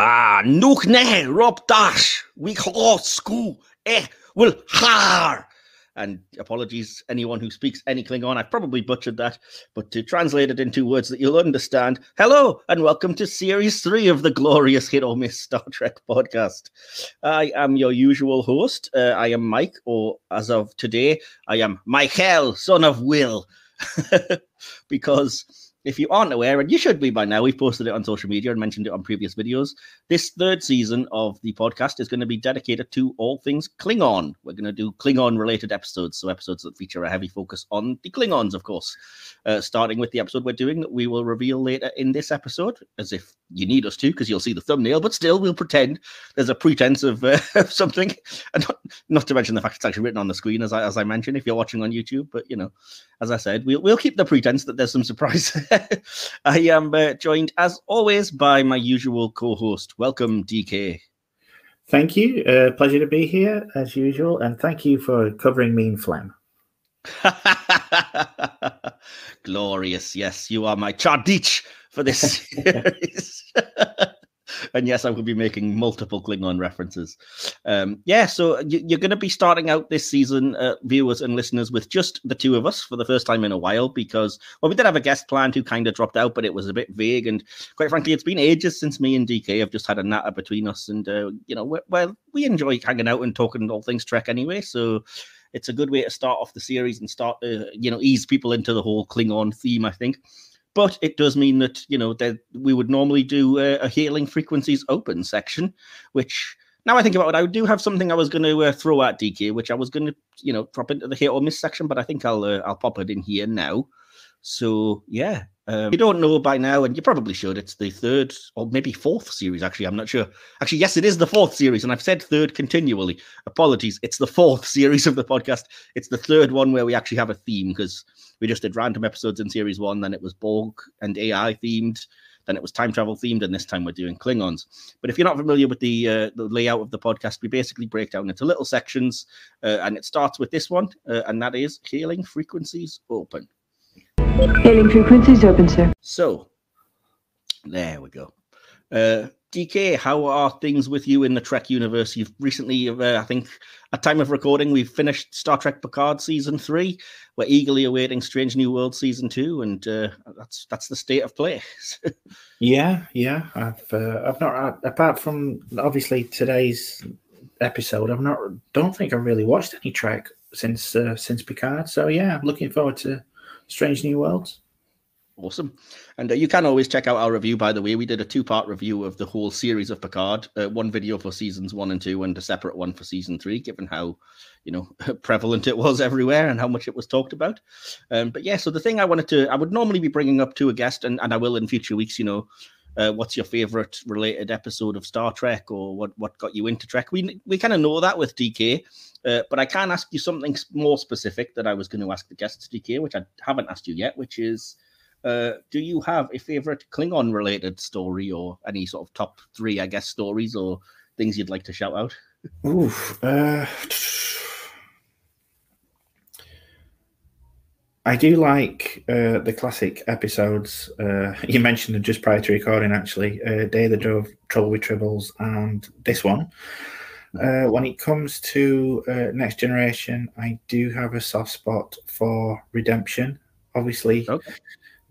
ha, nuk ne, rob dash, we call school, eh, will har. And apologies, anyone who speaks any Klingon, I've probably butchered that, but to translate it into words that you'll understand, hello and welcome to series three of the glorious hit or miss Star Trek podcast. I am your usual host. Uh, I am Mike, or as of today, I am Michael, son of Will, because if you aren't aware, and you should be by now, we've posted it on social media and mentioned it on previous videos. This third season of the podcast is going to be dedicated to all things Klingon. We're going to do Klingon related episodes, so episodes that feature a heavy focus on the Klingons, of course. Uh, starting with the episode we're doing, that we will reveal later in this episode, as if you need us to, because you'll see the thumbnail, but still, we'll pretend there's a pretense of, uh, something. And not, not, to mention the fact it's actually written on the screen, as I, as I mentioned, if you're watching on YouTube. But, you know, as I said, we'll, we'll keep the pretense that there's some surprise. I am uh, joined, as always, by my usual co host. Welcome, DK. Thank you. Uh, pleasure to be here, as usual. And thank you for covering me in phlegm. Glorious. Yes, you are my cha'DIch for this series. and yes, I will be making multiple Klingon references. Um, yeah, so you, are going to be starting out this season, uh, viewers and listeners, with just the two of us for the first time in a while because, well, we did have a guest planned who kind of dropped out, but it was a bit vague. And quite frankly, it's been ages since me and DK have just had a natter between us. And, uh, you know, well, we enjoy hanging out and talking all things Trek anyway. So, it's a good way to start off the series and start, uh, you know, ease people into the whole Klingon theme, I think. But it does mean that you know that we would normally do a, a hailing frequencies open section, which now I think about it, I do have something I was going to uh, throw at DK, which I was going to you know drop into the hit or miss section, but I think I'll uh, I'll pop it in here now. So yeah, um, you don't know by now, and you probably should. It's the third or maybe fourth series. Actually, I'm not sure. Actually, yes, it is the fourth series, and I've said third continually. Apologies. It's the fourth series of the podcast. It's the third one where we actually have a theme because we just did random episodes in series one. Then it was Borg and AI themed. Then it was time travel themed, and this time we're doing Klingons. But if you're not familiar with the uh, the layout of the podcast, we basically break down into little sections, uh, and it starts with this one, uh, and that is Hailing frequencies open. Hailing frequencies open, sir. So, there we go. Uh, DK, how are things with you in the Trek universe? You've recently, uh, I think, at time of recording, we've finished Star Trek Picard season three. We're eagerly awaiting Strange New World season two, and uh, that's that's the state of play. yeah, yeah. I've uh, I've not uh, apart from obviously today's episode. I've not don't think I've really watched any Trek since uh, since Picard. So yeah, I'm looking forward to Strange New Worlds. Awesome. And uh, you can always check out our review, by the way. We did a two part review of the whole series of Picard, uh, one video for seasons one and two, and a separate one for season three, given how, you know, prevalent it was everywhere and how much it was talked about. Um, but yeah, so the thing I wanted to, I would normally be bringing up to a guest, and, and I will in future weeks, you know, uh, what's your favorite related episode of Star Trek or what, what got you into Trek? We, we kind of know that with DK. Uh, but I can ask you something more specific that I was going to ask the guests, DK, which I haven't asked you yet, which is uh, do you have a favorite Klingon related story or any sort of top three, I guess, stories or things you'd like to shout out? Oof. I do like uh, the classic episodes. Uh, you mentioned them just prior to recording, actually. Uh, Day the Dove Trouble with Tribbles and this one. Uh, when it comes to uh, Next Generation, I do have a soft spot for Redemption. Obviously, okay.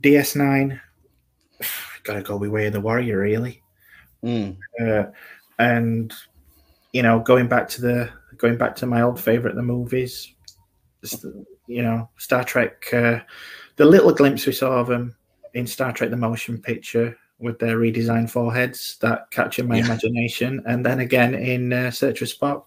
DS9, gotta go with Way of the Warrior, really. Mm. Uh, and you know, going back to the going back to my old favorite, the movies. You know, Star Trek. Uh, the little glimpse we saw of them in Star Trek: The Motion Picture with their redesigned foreheads that captured my yeah. imagination, and then again in uh, Search for Spock.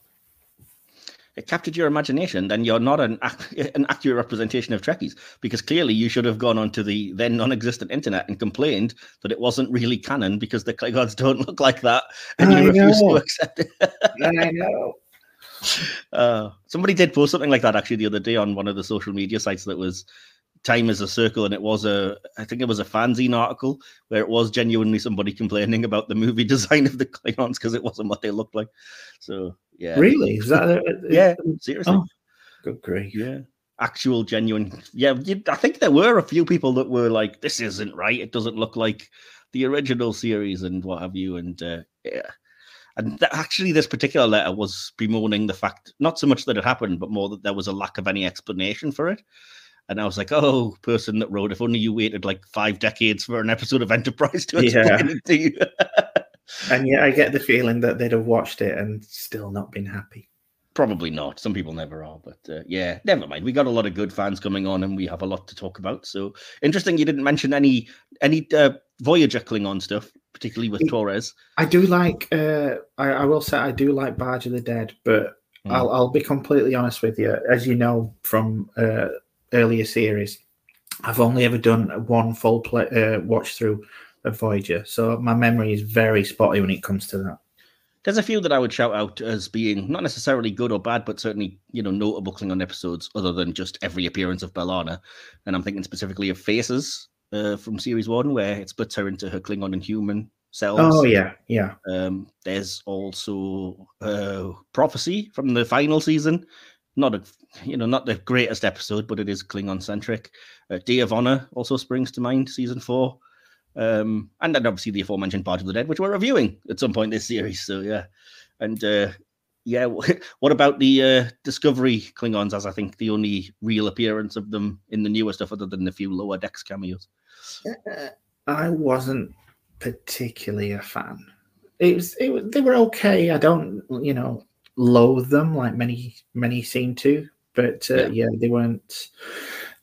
It captured your imagination, then you're not an an accurate representation of Trekkies because clearly you should have gone onto the then non-existent internet and complained that it wasn't really canon because the Klingons don't look like that, and you refused to accept it. I know. Uh, somebody did post something like that actually the other day on one of the social media sites that was time is a circle and it was a i think it was a fanzine article where it was genuinely somebody complaining about the movie design of the klingons because it wasn't what they looked like. So yeah. Really? Is that a, yeah seriously. oh, good grief. Yeah. Actual genuine yeah i think there were a few people that were like this isn't right. It doesn't look like the original series and what have you and uh, Yeah. And th- actually, this particular letter was bemoaning the fact, not so much that it happened, but more that there was a lack of any explanation for it. And I was like, oh, person that wrote, if only you waited like five decades for an episode of Enterprise to explain Yeah. it to you. And yet, I get the feeling that they'd have watched it and still not been happy. Probably not. Some people never are, but uh, yeah, never mind. We got a lot of good fans coming on, and we have a lot to talk about. So interesting, you didn't mention any any uh, Voyager Klingon stuff, particularly with It- Torres. I do like. Uh, I, I will say I do like Barge of the Dead, but Mm. I'll, I'll be completely honest with you. As you know from uh, earlier series, I've only ever done one full play, uh, watch through of Voyager, so my memory is very spotty when it comes to that. There's a few that I would shout out as being not necessarily good or bad, but certainly you know notable Klingon episodes, other than just every appearance of B'Elanna. And I'm thinking specifically of Faces uh, from series one, where it splits her into her Klingon and human selves. Oh yeah, yeah, Um, there's also uh, Prophecy from the final season. Not a, you know, not the greatest episode, but it is Klingon centric. Uh, Day of Honor also springs to mind, season four. Um, and then obviously the aforementioned Barge of the Dead, which we're reviewing at some point this series. So yeah, and uh, yeah, what about the uh, Discovery Klingons? As I think the only real appearance of them in the newer stuff, other than a few lower decks cameos. I wasn't particularly a fan. It was, it was, they were okay. I don't, you know, loathe them like many, many seem to, but uh, yeah. they weren't,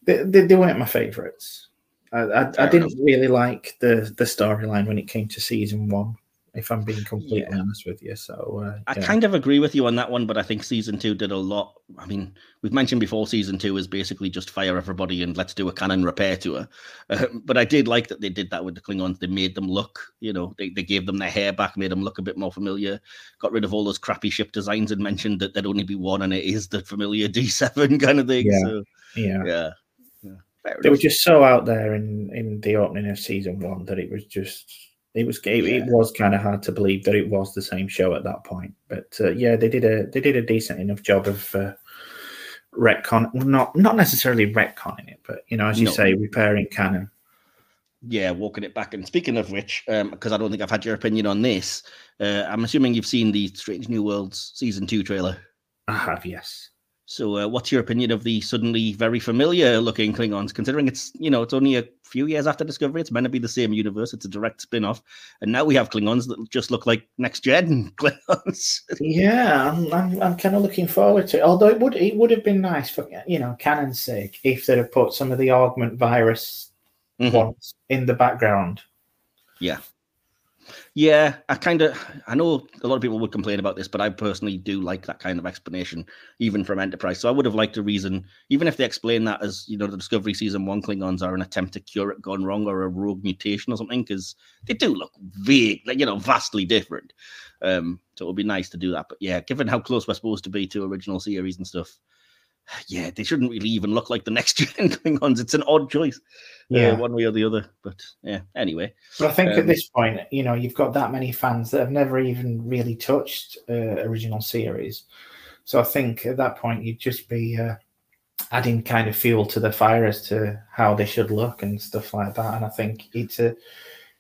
they, they, they weren't my favorites. I, I, I didn't really like the the storyline when it came to season one. If I'm being completely Yeah. honest with you, so uh, I yeah. kind of agree with you on that one, but I think season two did a lot. I mean, we've mentioned before season two is basically just fire everybody and let's do a canon repair tour. Uh, but I did like that they did that with the Klingons. They made them look, you know, they, they gave them their hair back, made them look a bit more familiar, got rid of all those crappy ship designs and mentioned that there'd only be one and it is the familiar D7 kind of thing. Yeah. So, yeah. yeah. yeah. They were just so out there in in the opening of season one that it was just it was it, Yeah. it was kind of hard to believe that it was the same show at that point. But uh, yeah, they did a they did a decent enough job of uh, retcon not not necessarily retconning it, but you know as you No. say, repairing canon. yeah, walking it back. And speaking of which, because I don't think I've had your opinion on this, uh, I'm assuming you've seen the Strange New Worlds season two trailer. I have yes. So, uh, what's your opinion of the suddenly very familiar looking Klingons? Considering it's you know it's only a few years after Discovery, it's meant to be the same universe. It's a direct spin off, and now we have Klingons that just look like next gen Klingons. Yeah, I'm, I'm, I'm kind of looking forward to it. Although it would it would have been nice for you know canon's sake if they'd have put some of the augment virus Mhm. ones in the background. Yeah, I kind of I know a lot of people would complain about this, but I personally do like that kind of explanation, even from Enterprise. So I would have liked a reason, even if they explain that as you know the Discovery season one Klingons are an attempt to cure it gone wrong or a rogue mutation or something, because they do look vague, like you know, vastly different. Um, so it would be nice to do that. But yeah, given how close we're supposed to be to original series and stuff, yeah, they shouldn't really even look like the next gen Klingons. It's an odd choice, yeah, Yeah. one way or the other. But yeah, anyway. But I think Um, at this point, you know, you've got that many fans that have never even really touched uh, original series. So I think at that point, you'd just be uh, adding kind of fuel to the fire as to how they should look and stuff like that. And I think it's a,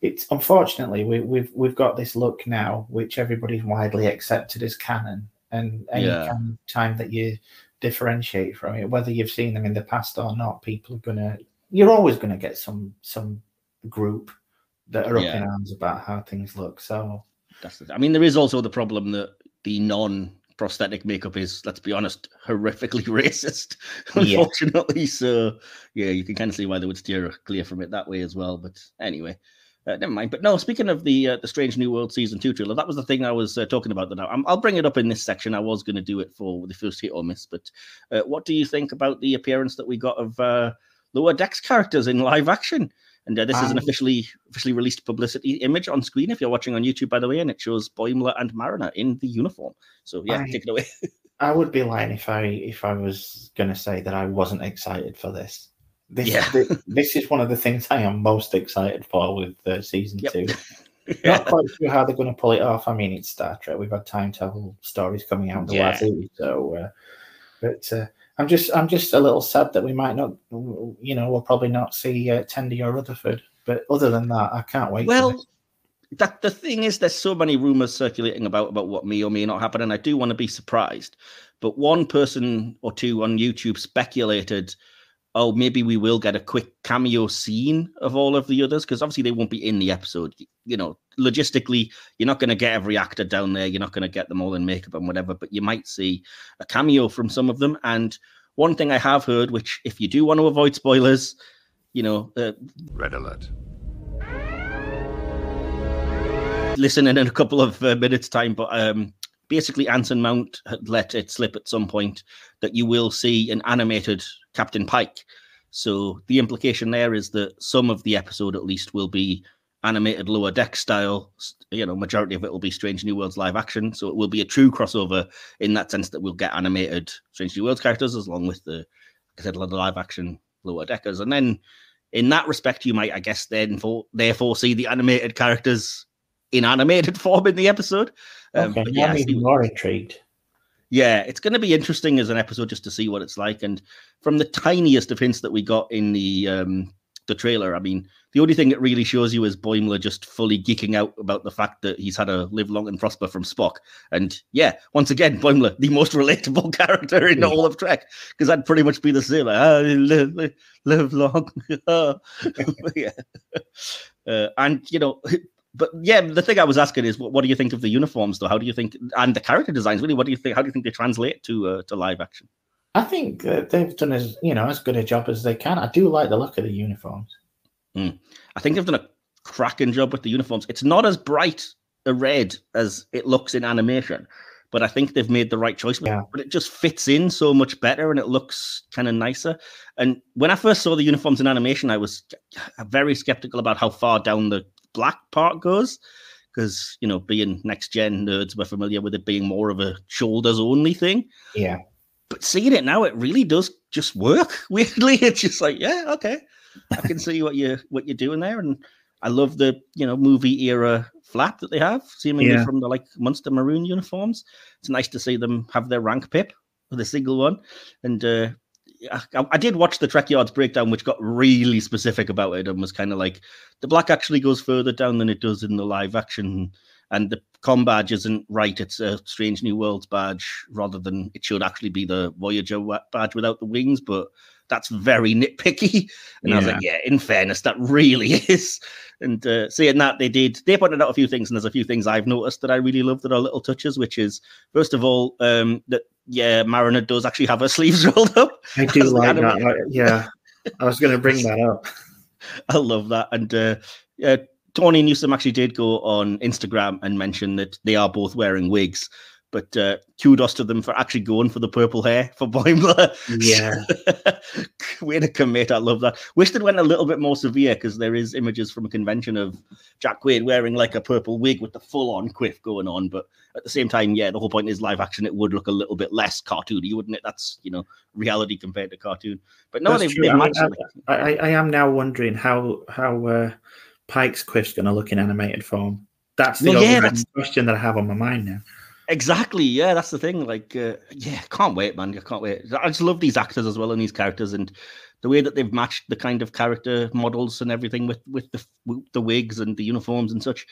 it's unfortunately we, we've we've got this look now, which everybody's widely accepted as canon. And any Yeah. time that you differentiate from it, whether you've seen them in the past or not, people are gonna. You're always going to get some some group that are up Yeah. in arms about how things look. So That's the, I mean, there is also the problem that the non prosthetic makeup is, let's be honest, horrifically racist, Yeah. unfortunately. So, yeah, you can kind of see why they would steer clear from it that way as well. But anyway, uh, never mind. But no, speaking of the uh, the Strange New World season two trailer, that was the thing I was uh, talking about. That I, I'm- I'll bring it up in this section. I was going to do it for the first hit or miss. But uh, what do you think about the appearance that we got of uh, Lower Decks characters in live action? And uh, this is an Um, officially officially released publicity image on screen if you're watching on YouTube, by the way, and it shows Boimler and Mariner in the uniform. So yeah, I- take it away. I would be lying if I if I was going to say that I wasn't excited for this. This, Yeah. thi- this is one of the things I am most excited for with uh, season Yep. two. Not quite sure how they're going to pull it off. I mean, it's Star Trek. We've had time travel stories coming out the Yeah. last year, so. Uh, but uh, I'm just I'm just a little sad that we might not, you know, we'll probably not see uh, Tendi or Rutherford. But other than that, I can't wait. Well, that the thing is, there's so many rumors circulating about about what may or may not happen, and I do want to be surprised. But one person or two on YouTube speculated, oh, maybe we will get a quick cameo scene of all of the others because obviously they won't be in the episode. You know, logistically, you're not going to get every actor down there. You're not going to get them all in makeup and whatever, but you might see a cameo from some of them. And one thing I have heard, which if you do want to avoid spoilers, you know, uh, Red alert. listen in a couple of uh, minutes' time, but um, basically, Anson Mount had let it slip at some point that you will see an animated Captain Pike. So the implication there is that some of the episode, at least, will be animated lower deck style. You know, majority of it will be Strange New Worlds live action. So it will be a true crossover in that sense that we'll get animated Strange New Worlds characters along with the, like I said, the live action lower deckers. And then in that respect, you might, I guess, then for, therefore see the animated characters in animated form in the episode. Um, Okay, yeah, I'm I even see- more intrigued. yeah, it's going to be interesting as an episode just to see what it's like. And from the tiniest of hints that we got in the um, the trailer, I mean, the only thing it really shows you is Boimler just fully geeking out about the fact that he's had a live long and prosper from Spock. And yeah, once again, Boimler, the most relatable character in Yeah. all of Trek, because that'd pretty much be the same. Like, ah, live, live, live long. yeah. Uh, and you know, but yeah, the thing I was asking is, what, what do you think of the uniforms, though? How do you think, and the character designs? Really, what do you think? How do you think they translate to uh, to live action? I think uh, they've done as you know as good a job as they can. I do like the look of the uniforms. I think they've done a cracking job with the uniforms. It's not as bright a red as it looks in animation, but I think they've made the right choice. Yeah. But it just fits in so much better and it looks kind of nicer. And when I first saw the uniforms in animation, I was very skeptical about how far down the black part goes. Because, you know, being next gen nerds, we're familiar with it being more of a shoulders only thing. Yeah, But seeing it now, it really does just work. Weirdly, it's just like, yeah, okay, I can see what you what you're doing there, and I love the you know movie era flap that they have, seemingly Yeah. from the like Monster Maroon uniforms. It's nice to see them have their rank pip with a single one, and uh, I, I did watch the Trek Yards breakdown, which got really specific about it and was kind of like the black actually goes further down than it does in the live action, and the com badge isn't right. It's a Strange New Worlds badge rather than it should actually be the Voyager badge without the wings, but that's very nitpicky. And I was Yeah. like, yeah, in fairness, that really is. And uh, saying that, they did, they pointed out a few things, and there's a few things I've noticed that I really love that are little touches, which is, first of all, um, that, yeah, Mariner does actually have her sleeves rolled up. I do like that. like, yeah, I was going to bring that up. I love that. And uh, uh, Tawny Newsome actually did go on Instagram and mention that they are both wearing wigs. But uh, kudos to them for actually going for the purple hair for Boimler. Yeah, Way to commit. I love that. Wish they went a little bit more severe because there is images from a convention of Jack Quaid wearing like a purple wig with the full on quiff going on. But at the same time, yeah, the whole point is live action. It would look a little bit less cartoony, wouldn't it? That's, you know, reality compared to cartoon. But no, That's they've, they've I mean. I, I, I am now wondering how how uh, Pike's quiff's going to look in animated form. That's the Well, yeah, that's- question that I have on my mind now. Exactly. Yeah, that's the thing. Like, uh, yeah, can't wait, man. I can't wait. I just love these actors as well and these characters and the way that they've matched the kind of character models and everything with with the with the wigs and the uniforms and such.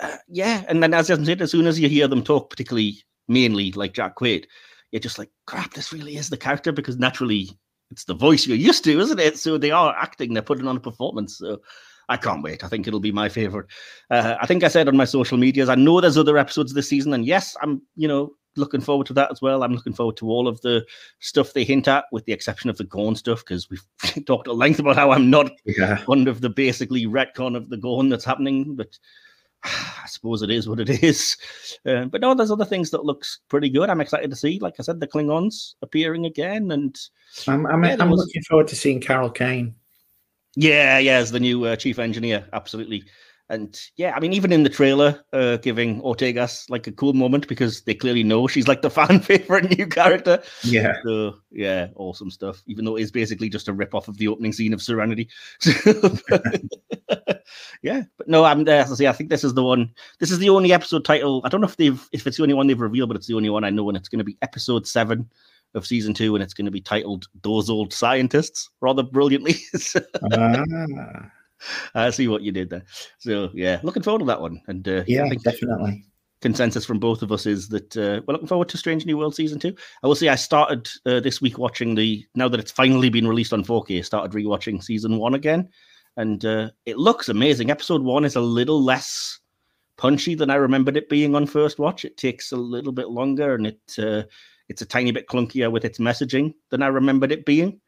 Uh, yeah, and then as I said, as soon as you hear them talk, particularly mainly like Jack Quaid, you're just like, crap, this really is the character because naturally it's the voice you're used to, isn't it? So they are acting, they're putting on a performance. So I can't wait. I think it'll be my favorite. Uh, I think I said on my social medias, I know there's other episodes this season, and yes, I'm, you know, looking forward to that as well. I'm looking forward to all of the stuff they hint at, with the exception of the Gorn stuff, because we've talked at length about how I'm not Yeah, fond of the basically retcon of the Gorn that's happening, but I suppose it is what it is. Uh, but no, there's other things that looks pretty good. I'm excited to see, like I said, the Klingons appearing again, and I'm I'm, Yeah, I'm was- looking forward to seeing Carol Kane. Yeah, yeah, as the new uh, chief engineer, absolutely. And yeah, I mean, even in the trailer, uh, giving Ortegas like a cool moment because they clearly know she's like the fan favorite new character. Yeah, So yeah, awesome stuff. Even though it is basically just a rip off of the opening scene of Serenity. yeah, but no, I'm there. As I say, I think this is the one. This is the only episode title. I don't know if they've if it's the only one they've revealed, but it's the only one I know, and it's going to be episode seven of season two, and it's going to be titled "Those Old Scientists." Rather brilliantly. Ah, I see what you did there. So yeah, looking forward to that one. And uh, Yeah, I think definitely. consensus from both of us is that uh, we're looking forward to Strange New World season two. I will say I started uh, this week watching the now that it's finally been released on 4K. Started rewatching season one again, and uh, it looks amazing. Episode one is a little less punchy than I remembered it being on first watch. It takes a little bit longer, and it uh, it's a tiny bit clunkier with its messaging than I remembered it being.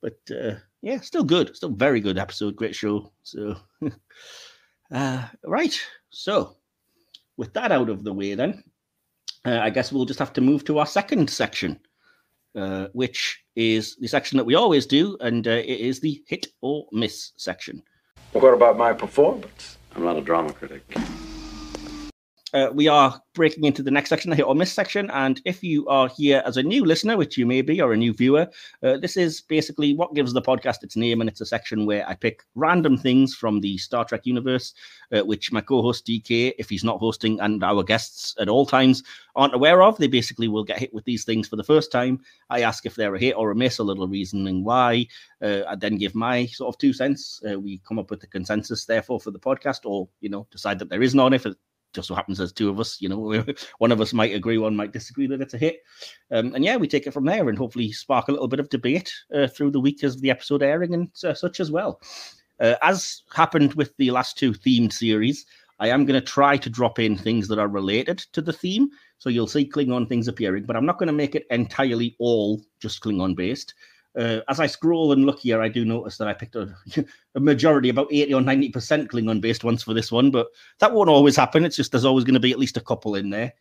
But uh, yeah, still good, still very good episode, great show. So, uh, right, so with that out of the way, then uh, I guess we'll just have to move to our second section, uh, which is the section that we always do, and uh, it is the hit or miss section. What about my performance? I'm not a drama critic. Uh, we are breaking into the next section, the hit or miss section. And if you are here as a new listener, which you may be, or a new viewer, uh, this is basically what gives the podcast its name. And it's a section where I pick random things from the Star Trek universe, uh, which my co host DK, if he's not hosting, and our guests at all times aren't aware of. They basically will get hit with these things for the first time. I ask if they're a hit or a miss, a little reasoning why. Uh, I then give my sort of two cents. Uh, we come up with the consensus, therefore, for the podcast, or, you know, decide that there is none if it just so happens there's two of us. You know, one of us might agree, one might disagree that it's a hit. Um, and yeah, we take it from there and hopefully spark a little bit of debate uh, through the week as the episode airing and uh, such as well. Uh, as happened with the last two themed series, I am going to try to drop in things that are related to the theme. So you'll see Klingon things appearing, but I'm not going to make it entirely all just Klingon based. Uh, as I scroll and look here, I do notice that I picked a, a majority, about 80 or 90% Klingon based ones for this one, but that won't always happen. It's just there's always going to be at least a couple in there.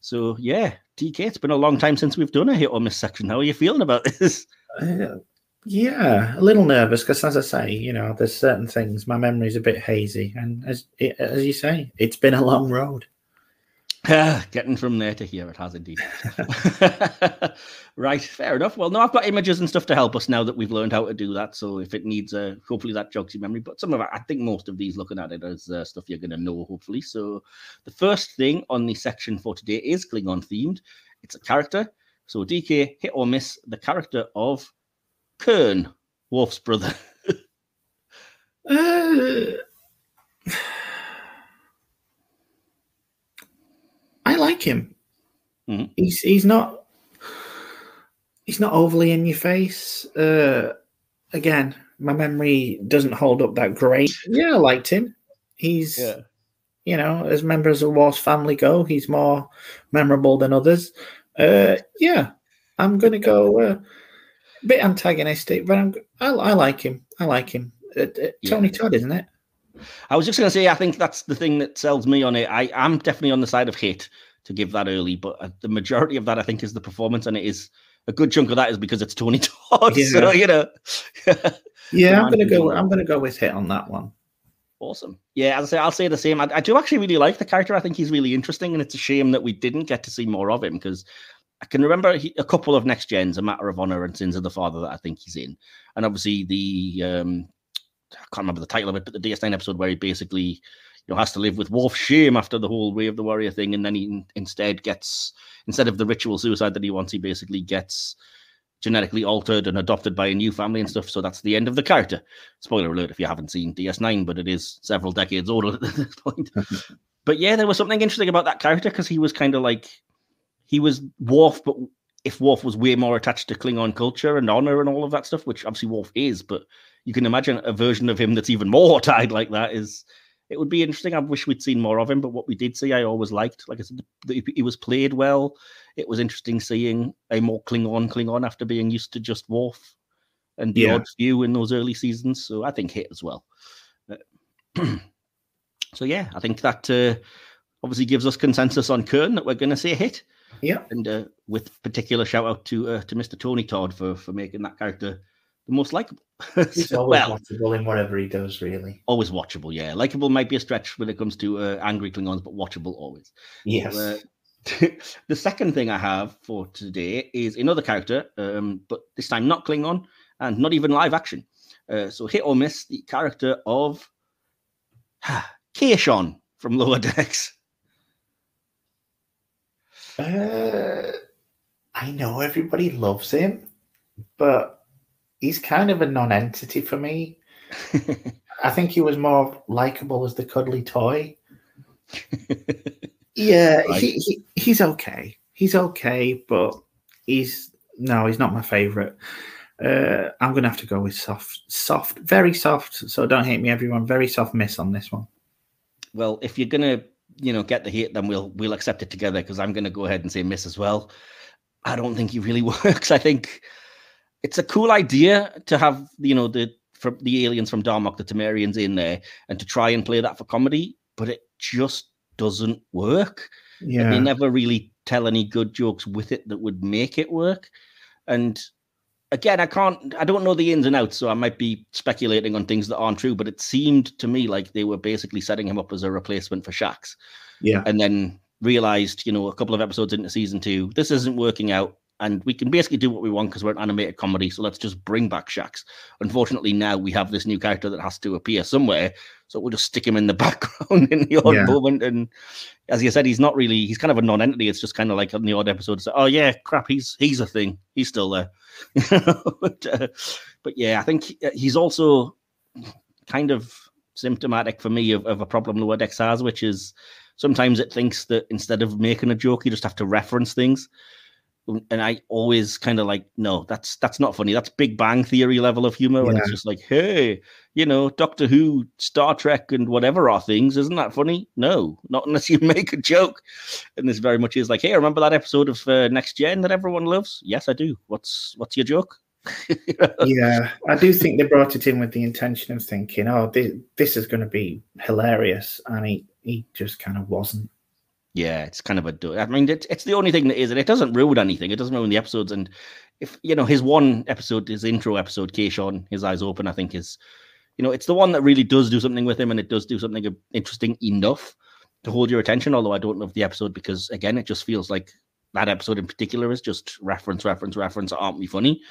So, yeah, DK, it's been a long time since we've done a hit or miss section. How are you feeling about this? Uh, yeah, a little nervous because, as I say, you know, there's certain things. My memory's a bit hazy, and as as you say, it's been a long road. Getting from there to here, it has indeed. right, fair enough. Well, no, I've got images and stuff to help us now that we've learned how to do that. So if it needs, uh, hopefully that jogs your memory. But some of it, I think most of these looking at it as uh, stuff you're going to know, hopefully. So the first thing on the section for today is Klingon themed. It's a character. So DK, hit or miss the character of Kurn, Worf's brother. Uh, like him. Mhm. He's he's not he's not overly in your face. Uh, again, my memory doesn't hold up that great. Yeah, I liked him. He's yeah. you know, as members of Worf's family go, he's more memorable than others. Uh, yeah, I'm gonna go uh, a bit antagonistic, but I'm I, I like him. I like him. Uh, uh, Tony Todd, isn't it? I was just going to say, I think that's the thing that sells me on it. I am definitely on the side of hit to give that early, but uh, the majority of that, I think, is the performance, and it is a good chunk of that is because it's Tony Todd. So Yeah. you know, Yeah, I'm gonna go. I'm gonna go with hit on that one. awesome. Yeah, as I say, I'll say the same. I, I do actually really like the character. I think he's really interesting, and it's a shame that we didn't get to see more of him because I can remember he, a couple of next gens, A Matter of Honor and Sins of the Father, that I think he's in, and obviously the um, I can't remember the title of it, but the DS9 episode where he basically you know has to live with Worf's shame after the whole Way of the Warrior thing, and then he instead gets instead of the ritual suicide that he wants, he basically gets genetically altered and adopted by a new family and stuff. So that's the end of the character. Spoiler alert if you haven't seen DS9, but it is several decades older at this point. but yeah, there was something interesting about that character because he was kind of like he was Worf, but if Worf was way more attached to Klingon culture and honor and all of that stuff, which obviously Worf is, but you can imagine a version of him that's even more tied like that is it would be interesting. I wish we'd seen more of him, but what we did see, I always liked. Like I said, he was played well. It was interesting seeing a more Klingon Klingon after being used to just Worf and the Yeah. odd few in those early seasons. So I think hit as well. Uh, so yeah, I think that uh, obviously gives us consensus on Kurn that we're going to say hit Yeah, and uh, with particular shout out to uh, to Mr. Tony Todd for for making that character the most likable. he's So, always well, watchable in whatever he does. Really. always watchable. Yeah, likable might be a stretch when it comes to uh, angry Klingons, but watchable always. Yes. Uh, the second thing I have for today is another character, um, but this time not Klingon and not even live action. Uh, so hit or miss the character of Kayshon from Lower Decks. Uh, I know everybody loves him, but he's kind of a non-entity for me. I think he was more likable as the cuddly toy. yeah, Right. he, he he's okay. He's okay, but he's no, he's not my favorite. Uh, I'm gonna have to go with soft, soft, very soft. So don't hate me, everyone. Very soft miss on this one. well, if you're gonna, you know, get the hate, then we'll we'll accept it together because I'm gonna go ahead and say miss as well. I don't think he really works. I think it's a cool idea to have, you know, the from the aliens from Darmok, the Tamarians in there, and to try and play that for comedy, but it just doesn't work. and Yeah, they never really tell any good jokes with it that would make it work. And again, I can't, I don't know the ins and outs, so I might be speculating on things that aren't true. But it seemed to me like they were basically setting him up as a replacement for Shaxs, yeah, and then realized, you know, a couple of episodes into season two, this isn't working out. And we can basically do what we want because we're an animated comedy. So let's just bring back Shaxs. Unfortunately, now we have this new character that has to appear somewhere. So we'll just stick him in the background in the odd Yeah. moment. And as you said, he's not really he's kind of a non-entity. It's just kind of like on the odd episode. So, oh yeah, crap, he's he's a thing. He's still there. but, uh, but yeah, I think he's also kind of symptomatic for me of, of a problem Lower Decks has, which is sometimes it thinks that instead of making a joke, you just have to reference things. And I always kind of like, no, that's that's not funny. That's Big Bang Theory level of humor, and it's just like, hey, you know, Doctor Who, Star Trek, and whatever are things. Isn't that funny? No, not unless you make a joke. And this very much is like, hey, remember that episode of uh, Next Gen that everyone loves? Yes, I do. What's what's your joke? yeah. I do think they brought it in with the intention of thinking, oh, this, this is going to be hilarious, and he he just kind of wasn't. Yeah, it's kind of a. do- I mean, it's, it's the only thing that is, and it doesn't ruin anything. It doesn't ruin the episodes. And if you know his one episode, his intro episode, Kayshon, his eyes open, I think is, you know, it's the one that really does do something with him, and it does do something interesting enough to hold your attention. Although I don't love the episode because again, it just feels like that episode in particular is just reference, reference, reference. Aren't we funny?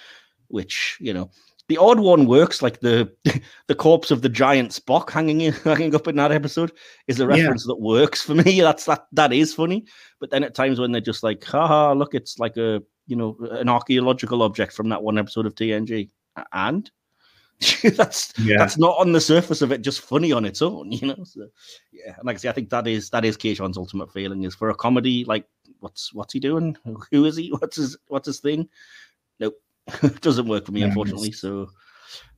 Which you know. The odd one works, like the the corpse of the giant Spock hanging in, hanging up in that episode is a Yeah. reference that works for me. That's that that is funny. But then at times when they're just like, haha, look, it's like a you know an archaeological object from that one episode of TNG, and that's Yeah, that's not on the surface of it just funny on its own, you know. So yeah, and like I say, I think that is that is Kayshon's ultimate failing is for a comedy. Like, what's what's he doing? Who is he? What's his what's his thing? Nope, doesn't work for me, Yeah, unfortunately. So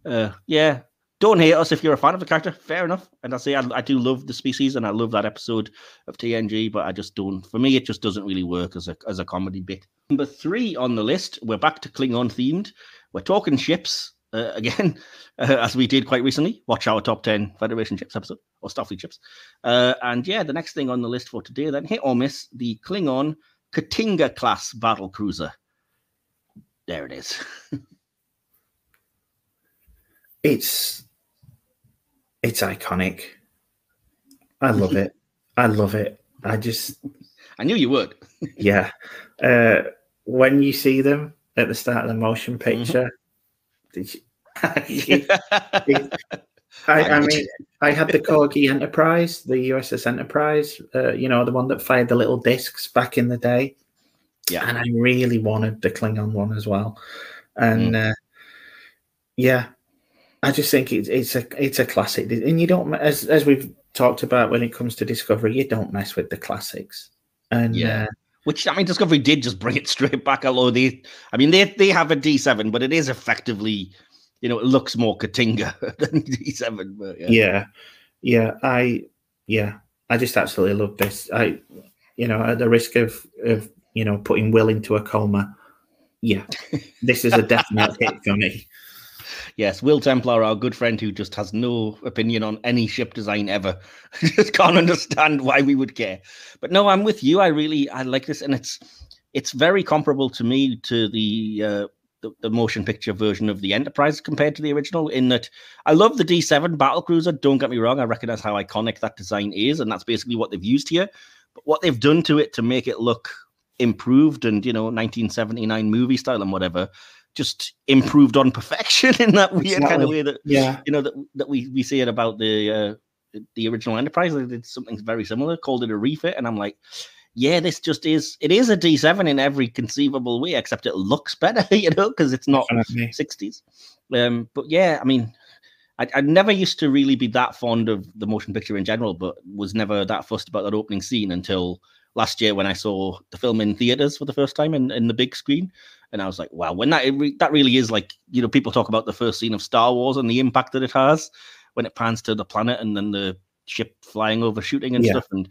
uh, yeah, don't hate us if you're a fan of the character. Fair enough. And I say I, I do love the species and I love that episode of TNG, but I just don't. For me, it just doesn't really work as a as a comedy bit. Number three on the list, we're back to Klingon themed. We're talking ships uh, again, uh, as we did quite recently. Watch our top ten Federation ships episode or Starfleet ships. Uh, and yeah, the next thing on the list for today, then hit or miss the Klingon K't'inga class battle cruiser. There it is. it's it's iconic. I love it. I love it. I just I knew you would. yeah. Uh, when you see them at the start of the motion picture, did you, I, I mean, I had the Corgi Enterprise, the USS Enterprise, uh, you know, the one that fired the little discs back in the day. Yeah. And I really wanted the Klingon one as well. And uh, yeah, I just think it's it's a it's a classic, and you don't as as we've talked about when it comes to Discovery, you don't mess with the classics. And Yeah. uh, Which I mean, Discovery did just bring it straight back. Although they, I mean, they they have a D seven, but it is effectively, you know, it looks more K't'inga than D seven. But yeah. yeah yeah i yeah i just absolutely love this i you know at the risk of of you know putting will into a coma yeah this is a definite hit for me Yes, Will Templar, our good friend who just has no opinion on any ship design ever, just can't understand why we would care. But no, I'm with you. I really I like this, and it's it's very comparable to me to the uh, the, the motion picture version of the Enterprise compared to the original. In that, I love the D7 battle cruiser. Don't get me wrong. I recognize how iconic that design is, and that's basically what they've used here. But what they've done to it to make it look improved and you know 1979 movie style and whatever just improved on perfection in that weird kind of way that yeah. you know that, that we we see it about the uh the original enterprise they did something very similar called it a refit and i'm like yeah this just is it is a d7 in every conceivable way except it looks better you know because it's not definitely. 60s um but yeah i mean I, I never used to really be that fond of the motion picture in general, but was never that fussed about that opening scene until last year when I saw the film in theaters for the first time in, in the big screen. And I was like, wow, when that re- that really is like, you know, people talk about the first scene of Star Wars and the impact that it has when it pans to the planet and then the ship flying over shooting and Yeah. stuff. And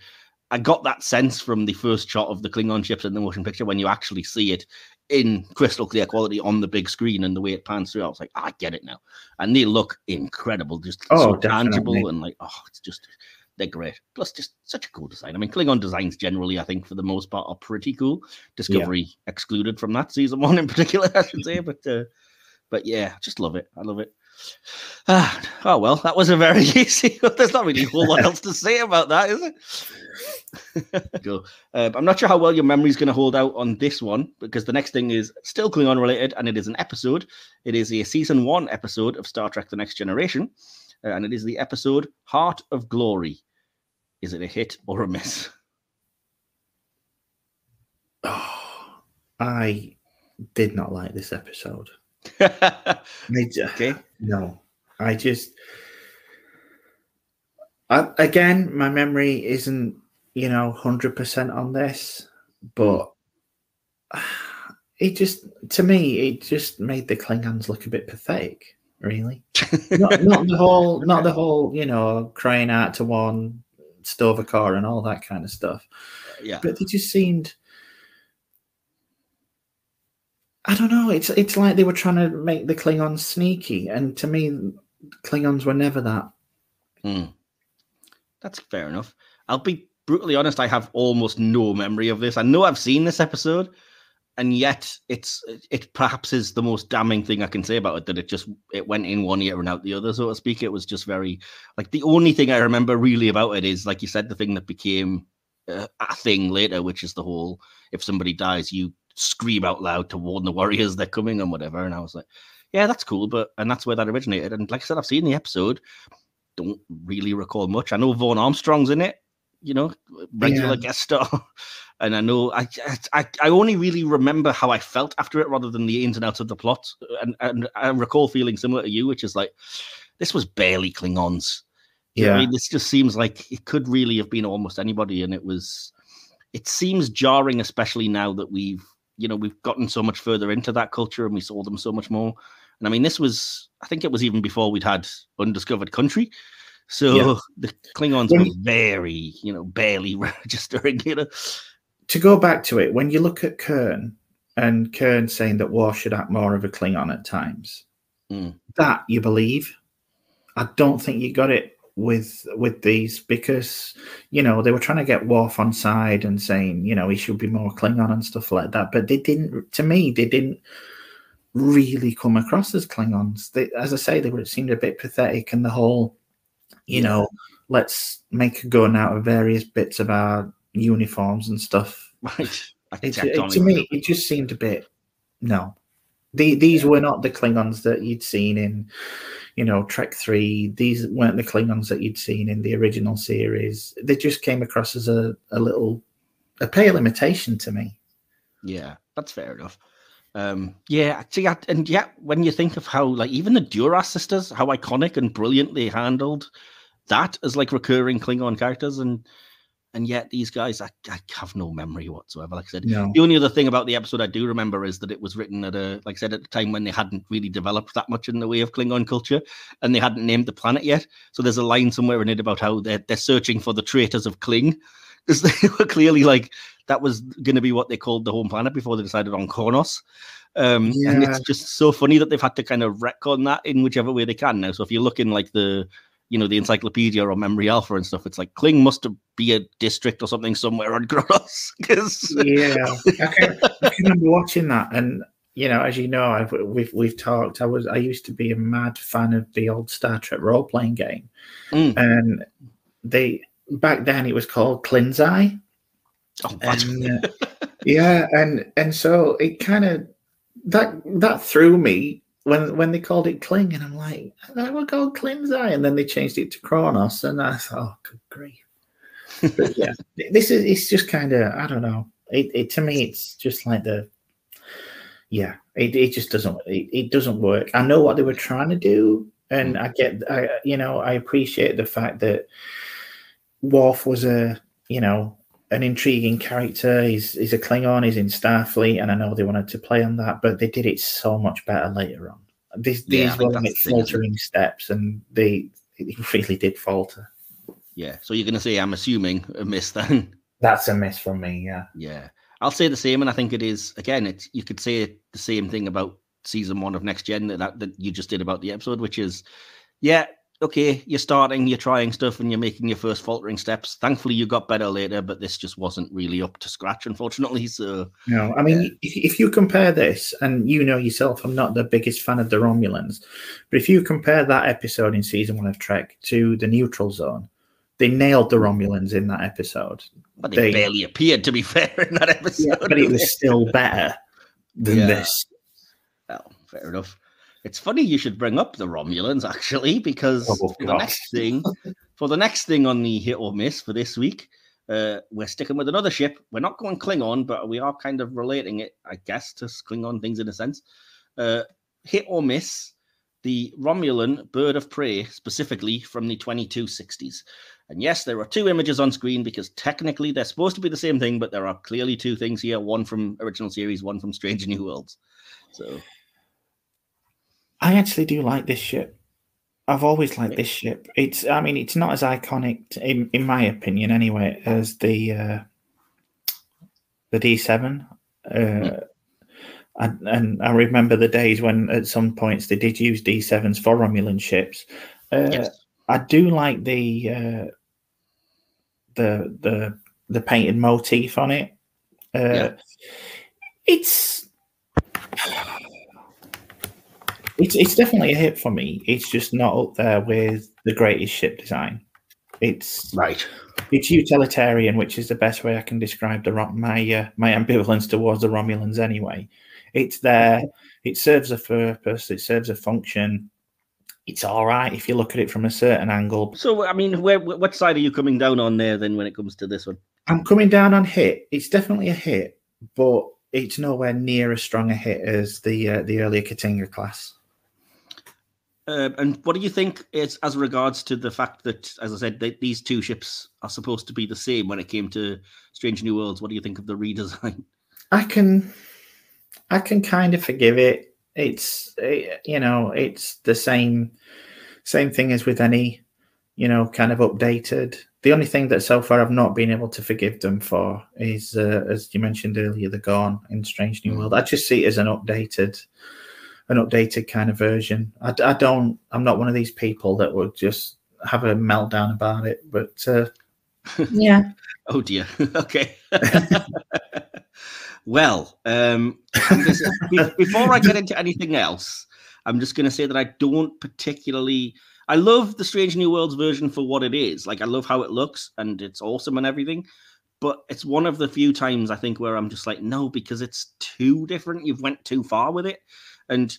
I got that sense from the first shot of the Klingon ships in the motion picture when you actually see it in crystal clear quality on the big screen and the way it pans through. I was like, "Ah, I get it now. And they look incredible, just Oh, so definitely. tangible and like, oh, it's just they're great. Plus, just such a cool design. I mean, Klingon designs generally, I think, for the most part, are pretty cool. Discovery excluded from that season one in particular, I should say. But uh, but yeah, I just love it. I love it. Ah, oh well, that was a very easy. There's not really a whole lot else to say about that, is it? Go. Uh, I'm not sure how well your memory's going to hold out on this one because the next thing is still Klingon related and it is an episode. It is a season one episode of Star Trek: The Next Generation, uh, and it is the episode "Heart of Glory." Is it a hit or a miss? Oh, I did not like this episode. I okay. No, I just. I, again, my memory isn't, you know, hundred percent on this, but it just, to me, it just made the Klingons look a bit pathetic. Really, not, not the whole, not the whole, you know, crying out to one, Sto-vo-kor, and all that kind of stuff. Yeah. But they just seemed. I don't know. It's it's like they were trying to make the Klingons sneaky, and to me, Klingons were never that. Hmm. That's fair enough. I'll be brutally honest. I have almost no memory of this. I know I've seen this episode, and yet it's it perhaps is the most damning thing I can say about it that it just it went in one ear and out the other, so to speak. It was just very like the only thing I remember really about it is like you said, the thing that became uh, a thing later, which is the whole if somebody dies, you scream out loud to warn the warriors they're coming and whatever. And I was like, yeah, that's cool, but and that's where that originated. And like I said, I've seen the episode don't really recall much. I know Vaughn Armstrong's in it, you know, regular Yeah. guest star. And I know I, I I only really remember how I felt after it rather than the ins and outs of the plot. And, and I recall feeling similar to you, which is like, this was barely Klingons. You know I Yeah. mean, this just seems like it could really have been almost anybody. And it was, it seems jarring, especially now that we've, you know, we've gotten so much further into that culture and we saw them so much more. And I mean, this was, I think it was even before we'd had Undiscovered Country. So Yeah. the Klingons When- were very, you know, barely registering, you know. To go back to it, when you look at Kurn and Kurn saying that Worf should act more of a Klingon at times, Mm. that you believe. I don't think you got it with with these because you know they were trying to get Worf on side and saying you know he should be more Klingon and stuff like that, but they didn't. To me, they didn't really come across as Klingons. They, as I say, they were it seemed a bit pathetic, and the whole, you Yeah. know, let's make a gun out of various bits of our uniforms and stuff. Right. I It, it- to me, it just seemed a bit no. The, these were not the Klingons that you'd seen in, you know, Trek Three. These weren't the Klingons that you'd seen in the original series. They just came across as a, a little a pale imitation to me. Yeah, that's fair enough. Um, yeah, actually, I- and yeah, when you think of how, like, even the Duras sisters, how iconic and brilliant they handled that as like recurring Klingon characters, and and yet these guys, I, I have no memory whatsoever. Like I said, No, the only other thing about the episode I do remember is that it was written at a, like I said, at a time when they hadn't really developed that much in the way of Klingon culture, and they hadn't named the planet yet. So there's a line somewhere in it about how they're they're searching for the traitors of Kling, because they were clearly like that was going to be what they called the home planet before they decided on Kronos. Um, and it's just so funny that they've had to kind of retcon that in whichever way they can now. So if you look in like the you know, the encyclopedia or memory alpha and stuff, it's like Kling must be a district or something somewhere on. 'cause- yeah, I can, I can remember watching that, and you know, as you know, I've, we've we've talked. I was I used to be a mad fan of the old Star Trek role playing game, Mm. and they back then it was called Klinzhai. Oh, what? and uh, yeah and and so it kind of that that threw me when when they called it Kling, and I'm like, that was called Klinzhai, and then they changed it to Kronos, and I thought, oh, good grief. But yeah, this is it's just kind of I don't know. It, it to me, it's just like the yeah. It, it just doesn't it, it doesn't work. I know what they were trying to do, and mm. I get, I you know, I appreciate the fact that Worf was a, you know, an intriguing character. He's he's a Klingon. He's in Starfleet, and I know they wanted to play on that, but they did it so much better later on. These Yeah, these were like the thing, faltering steps, and they he really did falter. Yeah. So you're going to say, I'm assuming, a miss then? That's a miss from me. Yeah. Yeah, I'll say the same, and I think it is again. It's you could say the same thing about season one of Next Gen that that you just did about the episode, which is, yeah, okay, you're starting, you're trying stuff, and you're making your first faltering steps. Thankfully, you got better later, but this just wasn't really up to scratch, unfortunately. So No, I mean, if, if you compare this, and you know yourself, I'm not the biggest fan of the Romulans, but if you compare that episode in season one of Trek to the Neutral Zone, they nailed the Romulans in that episode. but they, They- barely appeared to be fair in that episode. but it was still better than Yeah. this. Well, fair enough. It's funny you should bring up the Romulans actually, because Oh, for the next thing, for the next thing on the hit or miss for this week, uh, we're sticking with another ship. We're not going Klingon, but we are kind of relating it, I guess, to Klingon things in a sense. Uh, hit or miss, the Romulan bird of prey, specifically from the 2260s. And yes, there are two images on screen because technically they're supposed to be the same thing, but there are clearly two things here one from original series, one from Strange New Worlds. So I actually do like this ship. I've always liked this ship. It's, I mean, it's not as iconic, in, in my opinion, anyway, as the uh, the D7. Uh, and, and I remember the days when, at some points, they did use D7s for Romulan ships. Uh, yes. I do like the uh, the the the painted motif on it. Uh, Yeah. It's it's it's definitely a hit for me. It's just not up there with the greatest ship design. It's Right. it's utilitarian, which is the best way I can describe the my uh, my ambivalence towards the Romulans. Anyway, it's there. It serves a purpose. It serves a function. It's all right if you look at it from a certain angle. So, I mean, where, what side are you coming down on there then when it comes to this one? I'm coming down on hit. It's definitely a hit, but it's nowhere near as strong a hit as the uh, the earlier K't'inga class. Uh, and what do you think is as regards to the fact that, as I said, that these two ships are supposed to be the same when it came to Strange New Worlds? What do you think of the redesign? I can, I can kind of forgive it. It's eh, you know, it's the same, same thing as with any, you know, kind of updated. The only thing that so far I've not been able to forgive them for is, uh, as you mentioned earlier, the Gorn in Strange New World. I just see it as an updated, an updated kind of version. I, I don't. I'm not one of these people that would just have a meltdown about it. But uh, yeah, Oh dear. okay. well, um, I'm gonna say- be- before I get into anything else, I'm just going to say that I don't particularly. I love the Strange New Worlds version for what it is. Like, I love how it looks and it's awesome and everything. But it's one of the few times I think where I'm just like, no, because it's too different. You've went too far with it. And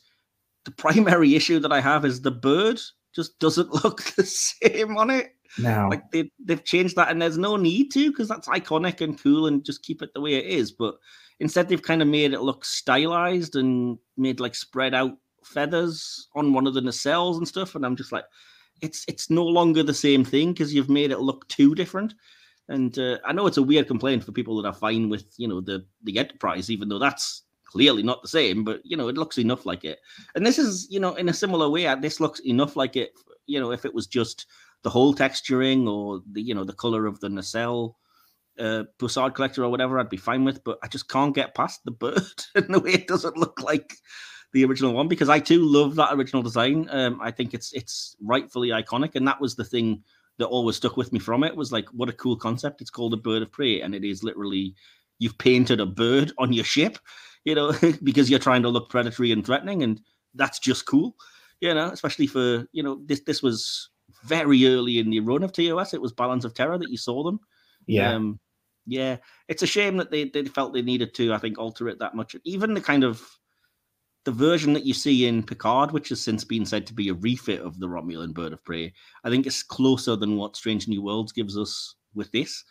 the primary issue that I have is the bird just doesn't look the same on it. Now like they they've changed that and there's no need to because that's iconic and cool and just keep it the way it is. But instead they've kind of made it look stylized and made like spread out feathers on one of the nacelles and stuff. And i'm just like it's it's no longer the same thing because you've made it look too different. And uh, i know it's a weird complaint for people that are fine with you know the the enterprise even though that's clearly not the same but you know it looks enough like it. And this is you know in a similar way uh, this looks enough like it you know if it was just the whole texturing or the you know the color of the nacelle uh Bussard collector or whatever I'd be fine with but I just can't get past the bird and the way it doesn't look like the original one because I too love that original design. Um I think it's it's rightfully iconic and that was the thing that always stuck with me from it was like what a cool concept. It's called a bird of prey and it is literally you've painted a bird on your ship you know because you're trying to look predatory and threatening and that's just cool you know especially for you know this this was very early in the run of TOS. It was Balance of Terror that you saw them. yeah. Um, yeah. It's a shame that they, they felt they needed to, I think, alter it that much. Even the kind of the version that you see in Picard, which has since been said to be a refit of the Romulan Bird of Prey, I think it's closer than what Strange New Worlds gives us with this.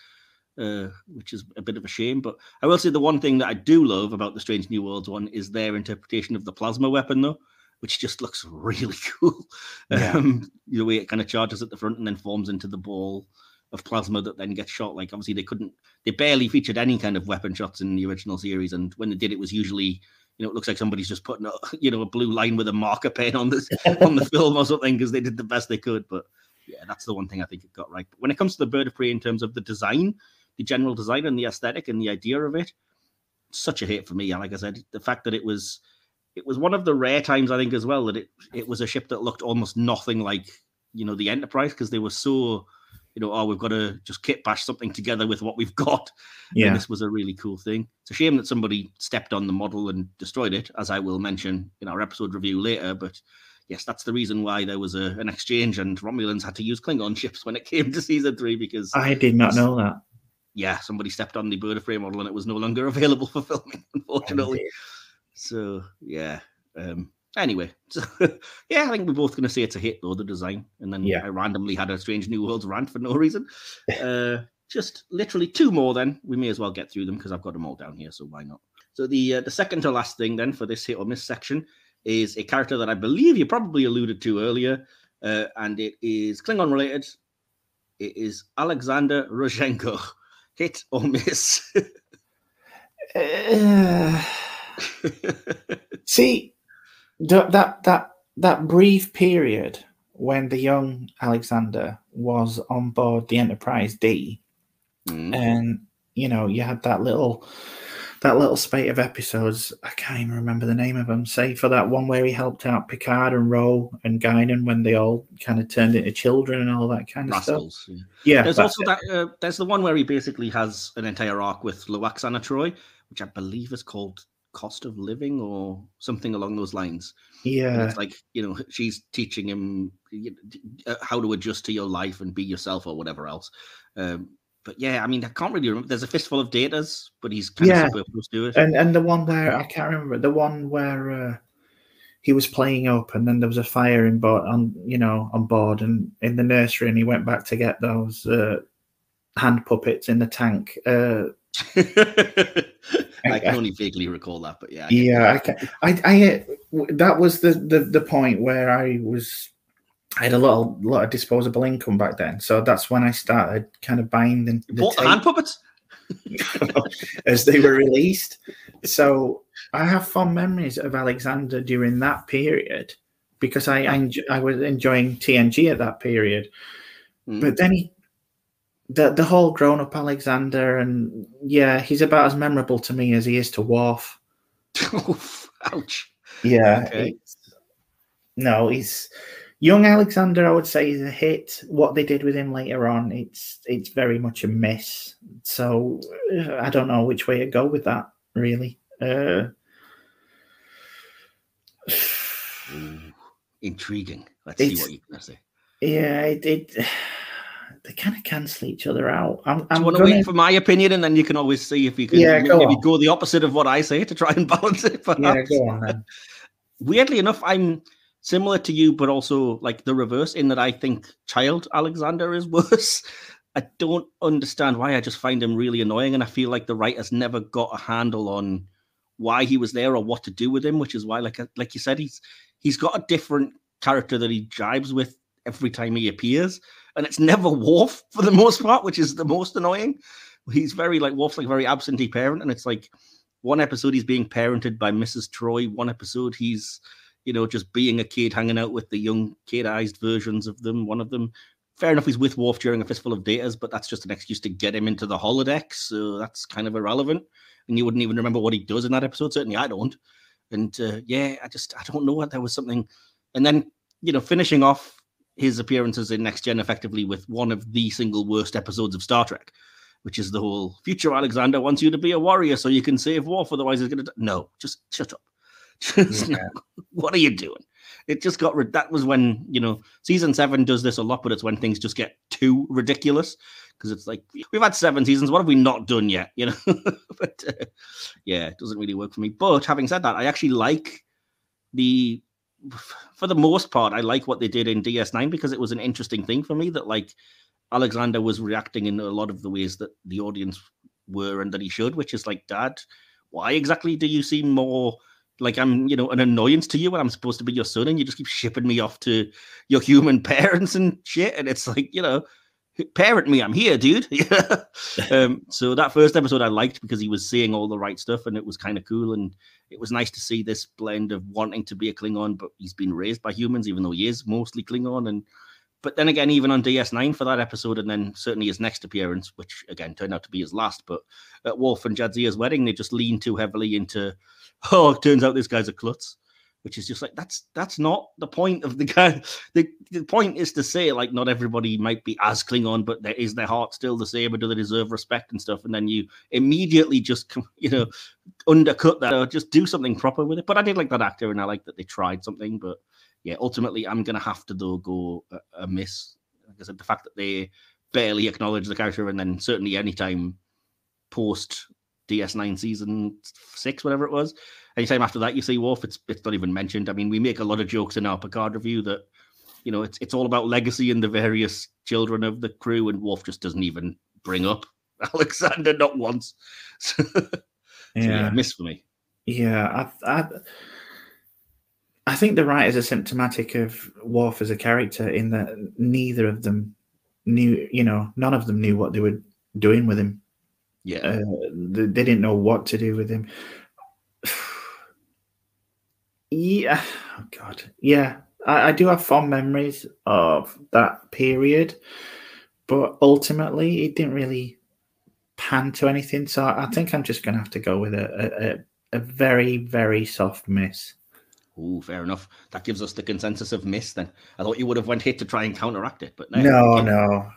Uh, which is a bit of a shame, but I will say the one thing that I do love about the Strange New Worlds one is their interpretation of the plasma weapon, though. which just looks really cool. Yeah. Um, the way it kind of charges at the front and then forms into the ball of plasma that then gets shot. Like obviously they couldn't, they barely featured any kind of weapon shots in the original series, and when they did, it was usually. You know, it looks like somebody's just putting a you know a blue line with a marker pen on this on the film or something because they did the best they could. But yeah, that's the one thing I think it got right. But when it comes to the bird of prey in terms of the design, the general design and the aesthetic and the idea of it, such a hit for me. And like I said, the fact that it was it was one of the rare times I think as well that it it was a ship that looked almost nothing like you know the Enterprise because they were so you know oh we've got to just kit bash something together with what we've got. Yeah. And this was a really cool thing. It's a shame that somebody stepped on the model and destroyed it, as I will mention in our episode review later. But yes, that's the reason why there was a, an exchange and Romulans had to use Klingon ships when it came to season three because I did not know that. Yeah, somebody stepped on the bird of prey model and it was no longer available for filming, unfortunately. So yeah. Um anyway, so yeah, I think we're both gonna say it's a hit though, the design. And then Yeah. I randomly had a strange new worlds rant for no reason. Uh just literally two more then. We may as well get through them because I've got them all down here, so why not? So the uh, the second to last thing then for this hit or miss section is a character that I believe you probably alluded to earlier, uh, and it is Klingon related. It is Alexander Rozhenko. Hit or miss? Uh, see, that that that brief period when the young Alexander was on board the Enterprise D, Mm. and you know you had that little that little spate of episodes. I can't even remember the name of them. Say for that one where he helped out Picard and Ro and Guinan when they all kind of turned into children and all that kind of stuff. Yeah. Yeah, There's also that. Uh, there's the one where he basically has an entire arc with Lwaxana Troi, which I believe is called Cost of Living or something along those lines. it. And yeah, it's like you know she's teaching him uh, how to adjust to your life and be yourself or whatever else. Um, but yeah, I mean, I can't really remember. There's a fistful of datas, but he's kind Yeah. of superfluous to it. and and the one where I can't remember the one where uh, he was playing up, and then there was a fire in board on you know on board and in the nursery, and he went back to get those uh, hand puppets in the tank. Uh, I can only vaguely recall that, but yeah, I yeah, I, can, I, I, that was the, the the point where I was. I had a lot, lot of disposable income back then, so that's when I started kind of buying the, the hand puppets? as they were released. So I have fond memories of Alexander during that period because I I, enj- I was enjoying TNG at that period. Mm. But then he, the the whole grown up Alexander, and yeah, he's about as memorable to me as he is to Worf. Ouch. Yeah. Okay. it's- no, he's young Alexander. I would say is a hit. What they did with him later on, it's it's very much a miss. So uh, I don't know which way to go with that. Really. Uh, Ooh, intriguing. Let's see what you can say. yeah, it, it they kind of cancel each other out. I'm, I'm want to wait for my opinion, and then you can always see if you can Yeah, go maybe on. go the opposite of what I say to try and balance it. yeah, go on then. Weirdly enough, I'm similar to you, but also like the reverse in that I think Child Alexander is worse. I don't understand why. I just find him really annoying, and I feel like the writers never got a handle on why he was there or what to do with him. Which is why, like like you said, he's he's got a different character that he jibes with every time he appears, and it's never Worf for the most part, which is the most annoying. He's very like Worf's like very absentee parent, and it's like one episode he's being parented by Mrs. Troy, one episode he's you know just being a kid hanging out with the young kid-ized versions of them. One of them, fair enough, he's with Worf during a fistful of datas, but that's just an excuse to get him into the holodeck, so that's kind of irrelevant. And you wouldn't even remember what he does in that episode. Certainly, I don't. And uh, yeah, I just I don't know what there was something. And then you know, finishing off his appearances in Next Gen effectively with one of the single worst episodes of Star Trek, which is the whole future Alexander wants you to be a warrior so you can save Worf, otherwise he's going to. No, just shut up. Just no. What are you doing? It just got rid. That was when you know season seven does this a lot, but it's when things just get too ridiculous because it's like we've had seven seasons. What have we not done yet? You know, but uh, yeah, it doesn't really work for me. But having said that, I actually like the for the most part, I like what they did in DS9 because it was an interesting thing for me that like Alexander was reacting in a lot of the ways that the audience were and that he should, which is like, Dad, why exactly do you seem more like I'm, you know, an annoyance to you when I'm supposed to be your son, and you just keep shipping me off to your human parents and shit. And it's like, you know, parent me, I'm here, dude. um, so that first episode I liked because he was saying all the right stuff, and it was kind of cool, and it was nice to see this blend of wanting to be a Klingon, but he's been raised by humans, even though he is mostly Klingon, and but then again, even on DS9 for that episode, and then certainly his next appearance, which again turned out to be his last, but at Worf and Jadzia's wedding, they just leaned too heavily into, oh, it turns out this guy's a klutz, which is just like that's that's not the point of the guy. The, the point is to say like not everybody might be as Klingon, but there is their heart still the same, or do they deserve respect and stuff? And then you immediately just you know undercut that or just do something proper with it. But I did like that actor, and I like that they tried something, but yeah, ultimately, I'm to have to though go a, a. Like I said, the fact that they barely acknowledge the character, and then certainly anytime post DS9 season six, whatever it was, anytime after that you see Worf, it's it's not even mentioned. I mean, we make a lot of jokes in our Picard review that you know it's it's all about legacy and the various children of the crew, and Worf just doesn't even bring up Alexander not once. so, yeah. So yeah, miss for me. Yeah, I, I I think the writers are symptomatic of Worf as a character in that neither of them knew, you know, none of them knew what they were doing with him. Yeah. Uh, they, they, didn't know what to do with him. yeah. Oh, God. Yeah. I, I do have fond memories of that period, but ultimately it didn't really pan to anything. So I think I'm just going to have to go with a, a, a very, very soft miss. Oh, fair enough. That gives us the consensus of miss. Then I thought you would have went hit to try and counteract it, but no, no.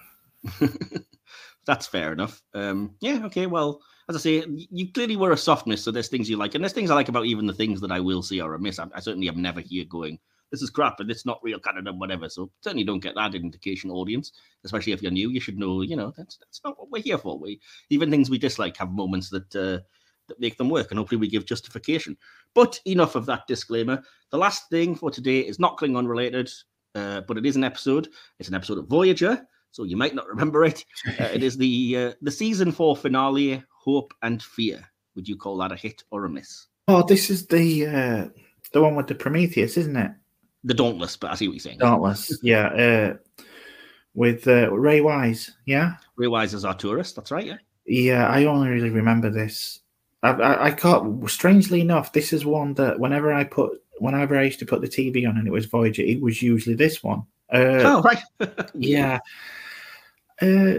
That's fair enough. Um, yeah, okay. Well, as I say, you clearly were a soft miss, so there's things you like, and there's things I like about even the things that I will see are a miss. I, I certainly am never here going, "This is crap," and it's not real Canada, whatever. So certainly don't get that indication, audience. Especially if you're new, you should know, you know, that's that's not what we're here for. We even things we dislike have moments that. Uh, that make them work, and hopefully we give justification. But enough of that disclaimer. The last thing for today is not Klingon related, uh, but it is an episode. It's an episode of Voyager, so you might not remember it. Uh, it is the uh, the season four finale, Hope and Fear. Would you call that a hit or a miss? Oh, this is the uh, the one with the Prometheus, isn't it? The Dauntless, but I see what you're saying. Dauntless, yeah. Uh, with uh, Ray Wise, yeah. Ray Wise is Arturis. That's right, yeah. Yeah, I only really remember this I, I, I can't. Strangely enough, this is one that whenever I put, whenever I used to put the TV on and it was Voyager, it was usually this one. Uh, oh right, yeah. Uh,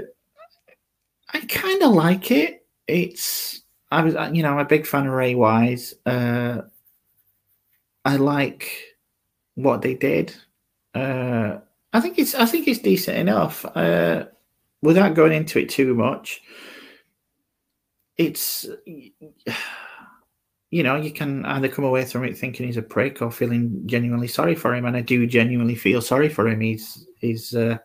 I kind of like it. It's I was, you know, I'm a big fan of Ray Wise. Uh, I like what they did. Uh, I think it's I think it's decent enough. Uh, without going into it too much, it's you know you can either come away from it thinking he's a prick or feeling genuinely sorry for him and i do genuinely feel sorry for him he's his uh,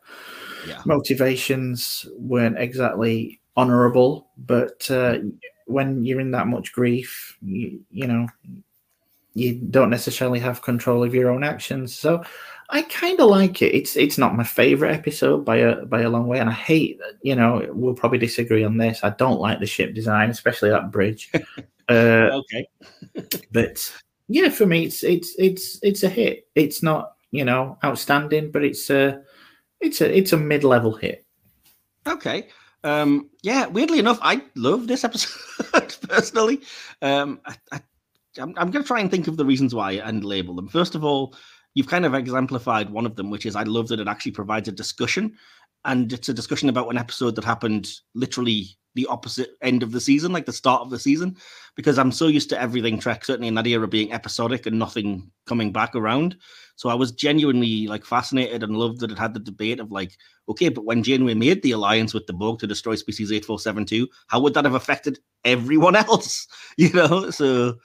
yeah. motivations weren't exactly honorable but uh, when you're in that much grief you, you know you don't necessarily have control of your own actions so I kind of like it. It's it's not my favorite episode by a by a long way, and I hate. You know, we'll probably disagree on this. I don't like the ship design, especially that bridge. Uh, okay, but yeah, for me, it's it's it's it's a hit. It's not you know outstanding, but it's a it's a it's a mid level hit. Okay. Um, yeah, weirdly enough, I love this episode personally. Um, I, I, I'm, I'm going to try and think of the reasons why and label them. First of all, you've kind of exemplified one of them, which is I love that it actually provides a discussion. And it's a discussion about an episode that happened literally the opposite end of the season, like the start of the season, because I'm so used to everything Trek, certainly in that era, being episodic and nothing coming back around. So I was genuinely like fascinated and loved that it had the debate of like, okay, but when Janeway made the alliance with the Borg to destroy species 8472, how would that have affected everyone else? You know, so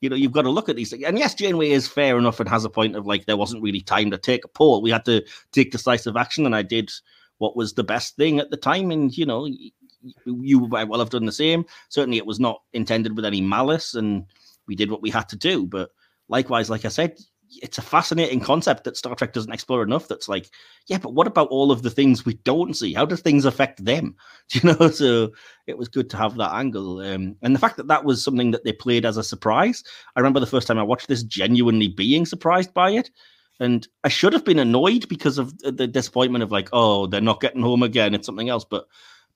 you know, you've got to look at these things. And yes, Janeway is fair enough and has a point of like there wasn't really time to take a poll. We had to take decisive action, and I did what was the best thing at the time. And you know, you might well have done the same. Certainly, it was not intended with any malice, and we did what we had to do. But likewise, like I said, it's a fascinating concept that Star Trek doesn't explore enough. That's like, yeah, but what about all of the things we don't see? How do things affect them? Do you know? So it was good to have that angle, um, and the fact that that was something that they played as a surprise. I remember the first time I watched this, genuinely being surprised by it, and I should have been annoyed because of the disappointment of like, oh, they're not getting home again. It's something else, but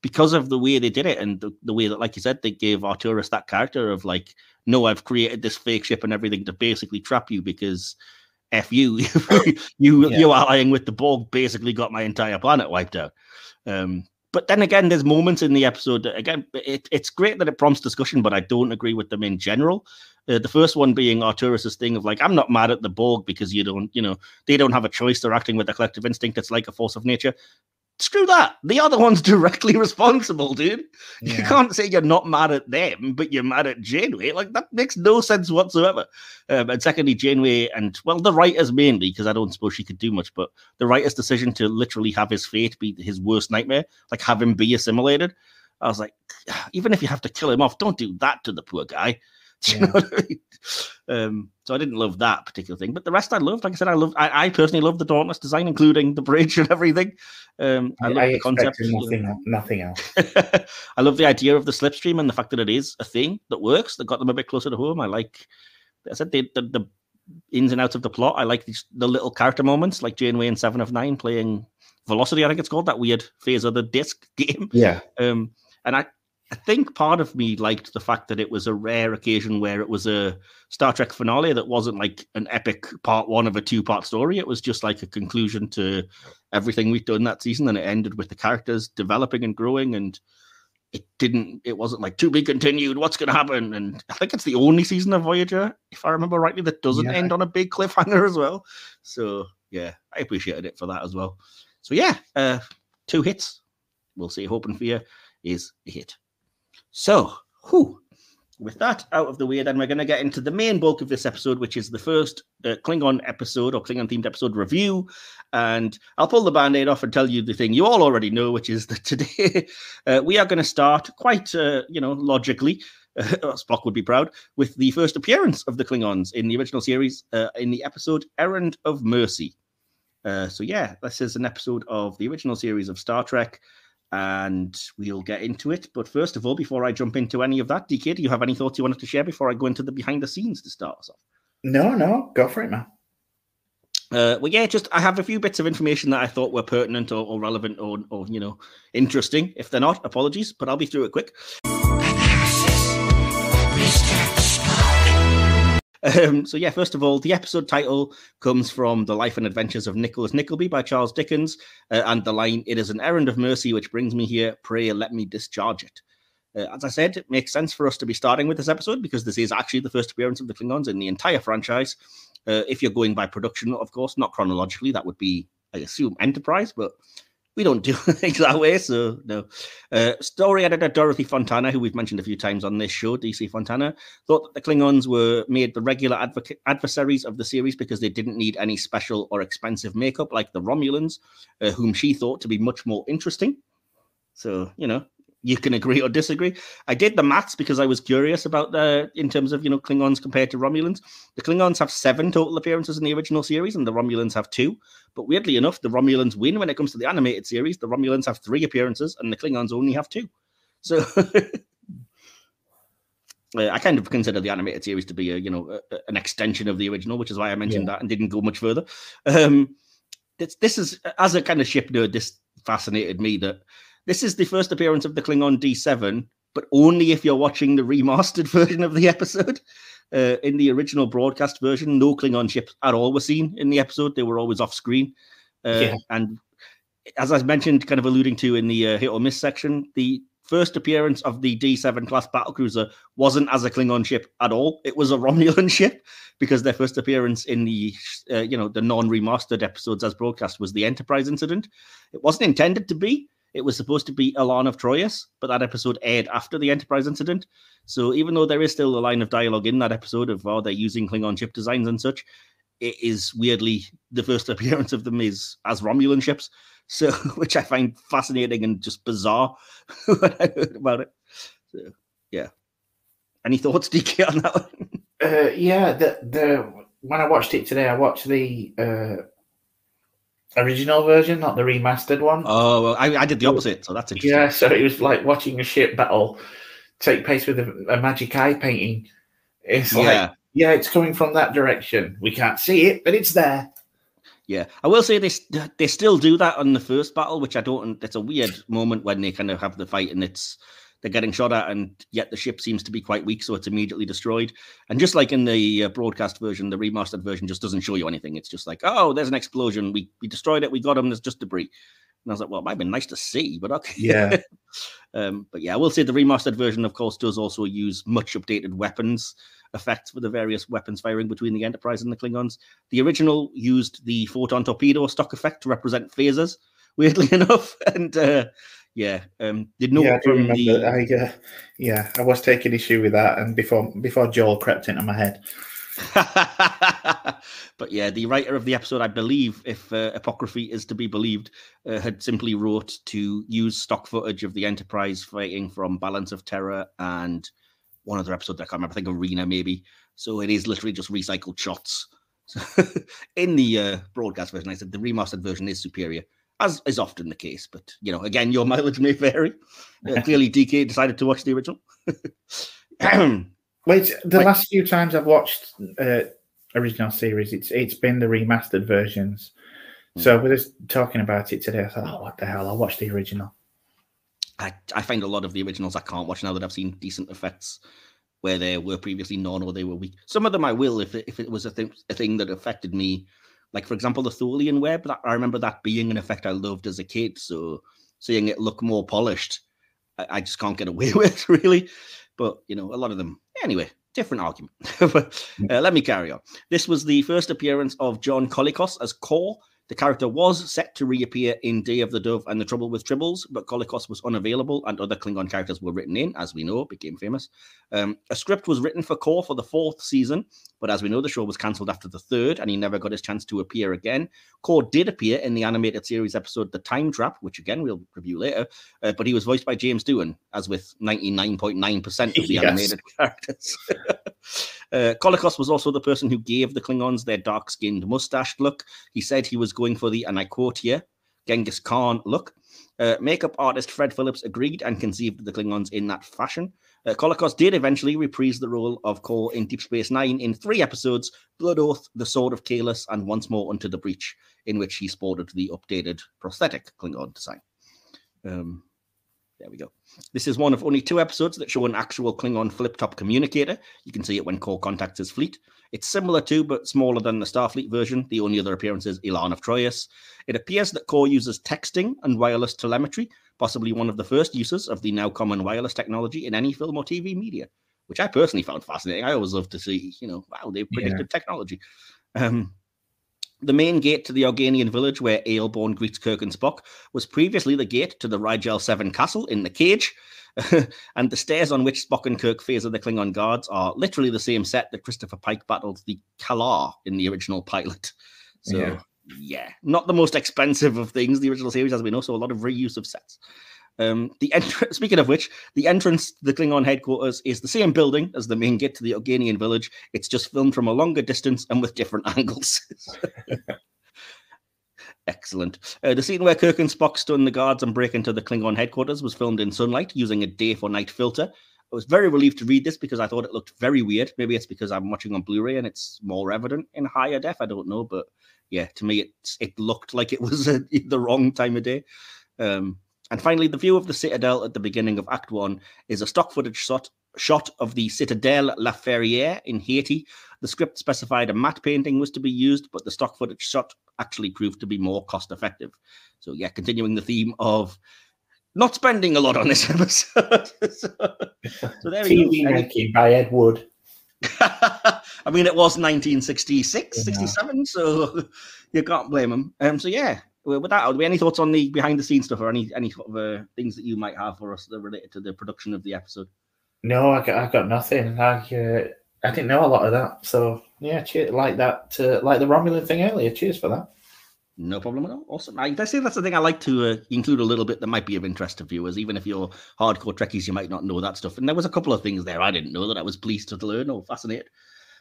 because of the way they did it and the, the way that, like you said, they gave Arturis that character of like, no, I've created this fake ship and everything to basically trap you because F you, you, yeah. you allying with the Borg basically got my entire planet wiped out. Um, but then again, there's moments in the episode that, again, it, it's great that it prompts discussion, but I don't agree with them in general. Uh, the first one being Arturis's thing of like, I'm not mad at the Borg because you don't, you know, they don't have a choice. They're acting with a collective instinct. It's like a force of nature screw that. The other one's directly responsible, dude. Yeah. You can't say you're not mad at them, but you're mad at Janeway. Like that makes no sense whatsoever. Um, and secondly, Janeway and well, the writers mainly, because I don't suppose she could do much, but the writer's decision to literally have his fate be his worst nightmare, like have him be assimilated. I was like, even if you have to kill him off, don't do that to the poor guy. Do you yeah. know what I mean? Um, so I didn't love that particular thing, but the rest I loved. Like I said, I loved. I, I personally love the Dauntless design, including the bridge and everything. Um, I, I love the concept. Nothing, nothing else. I love the idea of the slipstream and the fact that it is a thing that works. That got them a bit closer to home. I like. I said the, the, the ins and outs of the plot. I like these, the little character moments, like Janeway and Seven of Nine playing Velocity. I think it's called that weird phase of the disc game. Yeah. Um, and I I think part of me liked the fact that it was a rare occasion where it was a Star Trek finale that wasn't like an epic part one of a two part story. It was just like a conclusion to everything we'd done that season, and it ended with the characters developing and growing. And it didn't, it wasn't like to be continued. What's going to happen? And I think it's the only season of Voyager, if I remember rightly, that doesn't yeah. end on a big cliffhanger as well. So yeah, I appreciated it for that as well. So yeah, uh, two hits. We'll see. Hope and Fear is a hit. So, with that out of the way, then we're going to get into the main bulk of this episode, which is the first uh, Klingon episode or Klingon themed episode review. And I'll pull the band aid off and tell you the thing you all already know, which is that today uh, we are going to start quite, uh, you know, logically. Spock would be proud with the first appearance of the Klingons in the original series uh, in the episode Errand of Mercy. Uh, so, yeah, this is an episode of the original series of Star Trek and we'll get into it. But first of all, before I jump into any of that, DK, do you have any thoughts you wanted to share before I go into the behind the scenes to start us off? No, no, go for it, man. Uh, well, yeah, just I have a few bits of information that I thought were pertinent or, or relevant or, or, you know, interesting. If they're not, apologies, but I'll be through it quick. Um, so yeah, first of all, the episode title comes from The Life and Adventures of Nicholas Nickleby by Charles Dickens, uh, and the line, It is an errand of mercy which brings me here, pray let me discharge it. Uh, as I said, it makes sense for us to be starting with this episode because this is actually the first appearance of the Klingons in the entire franchise. Uh, if you're going by production, of course, not chronologically, that would be, I assume, Enterprise, but we don't do things that way. So no. Uh, story editor Dorothy Fontana, who we've mentioned a few times on this show, DC Fontana, thought that the Klingons were made the regular adversaries of the series because they didn't need any special or expensive makeup like the Romulans, uh, whom she thought to be much more interesting. So you know, you can agree or disagree. I did the maths because I was curious about the in terms of you know Klingons compared to Romulans. The Klingons have seven total appearances in the original series, and the Romulans have two. But weirdly enough, the Romulans win when it comes to the animated series. The Romulans have three appearances, and the Klingons only have two. So. Uh, I kind of consider the animated series to be a, you know, a, an extension of the original, which is why I mentioned yeah. that and didn't go much further. Um, this, this is as a kind of ship nerd, this fascinated me that this is the first appearance of the Klingon D7, but only if you're watching the remastered version of the episode. Uh, in the original broadcast version, no Klingon ships at all were seen in the episode. They were always off screen. Uh, yeah. And as I mentioned, kind of alluding to in the uh, hit or miss section, the first appearance of the D7 class battlecruiser wasn't as a Klingon ship at all. It was a Romulan ship because their first appearance in the uh, you know the non-remastered episodes as broadcast was the Enterprise incident. It wasn't intended to be, it was supposed to be Elaan of Troyius, but that episode aired after the Enterprise incident. So even though there is still a line of dialogue in that episode of oh they're using Klingon ship designs and such, it is weirdly the first appearance of them is as Romulan ships. So which I find fascinating and just bizarre when I heard about it. So yeah. Any thoughts, DK, on that one? Uh, yeah, the the when I watched it today, I watched the uh, original version, not the remastered one. Oh, well, I, I did the opposite, so that's interesting. yeah, so it was like watching a ship battle take place with a, a magic eye painting. It's like, yeah. yeah, it's coming from that direction. We can't see it, but it's there. Yeah, I will say they st- they still do that on the first battle, which I don't. It's a weird moment when they kind of have the fight and it's they're getting shot at, and yet the ship seems to be quite weak, so it's immediately destroyed. And just like in the uh, broadcast version, the remastered version just doesn't show you anything. It's just like, oh, there's an explosion. We we destroyed it. We got him. There's just debris. And I was like, well, it might have been nice to see, but okay. Yeah. um, but yeah, I will say the remastered version, of course, does also use much updated weapons effects for the various weapons firing between the Enterprise and the Klingons. The original used the photon torpedo stock effect to represent phasers, weirdly enough. And uh, yeah, um, did know yeah, I remember. the I, uh, yeah, I was taking issue with that, and before before Joel crept into my head. but yeah, the writer of the episode, I believe, if uh, apocryphy is to be believed, uh, had simply wrote to use stock footage of the Enterprise fighting from Balance of Terror and one other episode that I can't remember. I think Arena maybe. So it is literally just recycled shots. in the uh, broadcast version, I said the remastered version is superior, as is often the case. But you know, again, your mileage may vary. Uh, clearly, DK decided to watch the original. Wait, the Wait. last few times I've watched uh, original series, it's it's been the remastered versions. Hmm. So we're just talking about it today. I thought, oh, what the hell? I'll watch the original. I, I find a lot of the originals I can't watch now that I've seen decent effects where there were previously none or they were weak. Some of them I will if it, if it was a thing a thing that affected me. Like for example, the Tholian web. That, I remember that being an effect I loved as a kid. So seeing it look more polished, I, I just can't get away with really. But you know, a lot of them anyway. Different argument. but, uh, let me carry on. This was the first appearance of John Colicos as Kor. The character was set to reappear in Day of the Dove and The Trouble with Tribbles, but Colicos was unavailable and other Klingon characters were written in, as we know, became famous. Um, a script was written for Kor for the fourth season, but as we know, the show was cancelled after the third and he never got his chance to appear again. Kor did appear in the animated series episode The Time Trap, which again we'll review later, uh, but he was voiced by James Doohan, as with 99.9% of the Yes. animated characters. uh, Colicos was also the person who gave the Klingons their dark skinned mustached look. He said he was going for the, and I quote here, Genghis Khan look. Uh, makeup artist Fred Phillips agreed and conceived the Klingons in that fashion. Uh, did eventually reprise the role of Kor in Deep Space Nine in three episodes Blood Oath, The Sword of Kahless, and Once More Unto the Breach, in which he sported the updated prosthetic Klingon design. Um, there we go. This is one of only two episodes that show an actual Klingon flip top communicator. You can see it when Kor contacts his fleet. It's similar to, but smaller than the Starfleet version. The only other appearance is Elaan of Troyius. It appears that Kor uses texting and wireless telemetry, possibly one of the first uses of the now common wireless technology in any film or TV media, which I personally found fascinating. I always love to see, you know, wow, they've predicted technology. Um, the main gate to the Organian village where Ayelborne greets Kirk and Spock was previously the gate to the Rigel 7 castle in the cage. and the stairs on which Spock and Kirk phaser the Klingon guards are literally the same set that Christopher Pike battled the Kaylar in the original pilot. So, yeah. Yeah. not the most expensive of things, the original series, as we know, so a lot of reuse of sets. Um, the entr- speaking of which, the entrance to the Klingon headquarters is the same building as the main gate to the Organian village. It's just filmed from a longer distance and with different angles. Excellent. Uh, the scene where Kirk and Spock stun the guards and break into the Klingon headquarters was filmed in sunlight using a day for night filter. I was very relieved to read this because I thought it looked very weird. Maybe it's because I'm watching on Blu-ray and it's more evident in higher def. I don't know, but yeah, to me, it it looked like it was uh, the wrong time of day. Um, and finally, the view of the Citadel at the beginning of Act One is a stock footage shot shot of the Citadelle La Ferrière in Haiti. The script specified a matte painting was to be used, but the stock footage shot actually proved to be more cost effective. So, yeah, continuing the theme of not spending a lot on this episode. so, so there we TV making by Ed Wood. I mean, it was 1966, Yeah. 67, so you can't blame him. Um, so, yeah, with that, are there any thoughts on the behind the scenes stuff or any any sort of uh, things that you might have for us that are related to the production of the episode? No, I got, I got nothing. I uh, I didn't know a lot of that. So yeah, cheer, like that, uh, like the Romulan thing earlier. Cheers for that. No problem at all. Awesome. I, I say that's the thing I like to uh, include a little bit that might be of interest to viewers, even if you're hardcore Trekkies, you might not know that stuff. And there was a couple of things there I didn't know that I was pleased to learn or fascinated.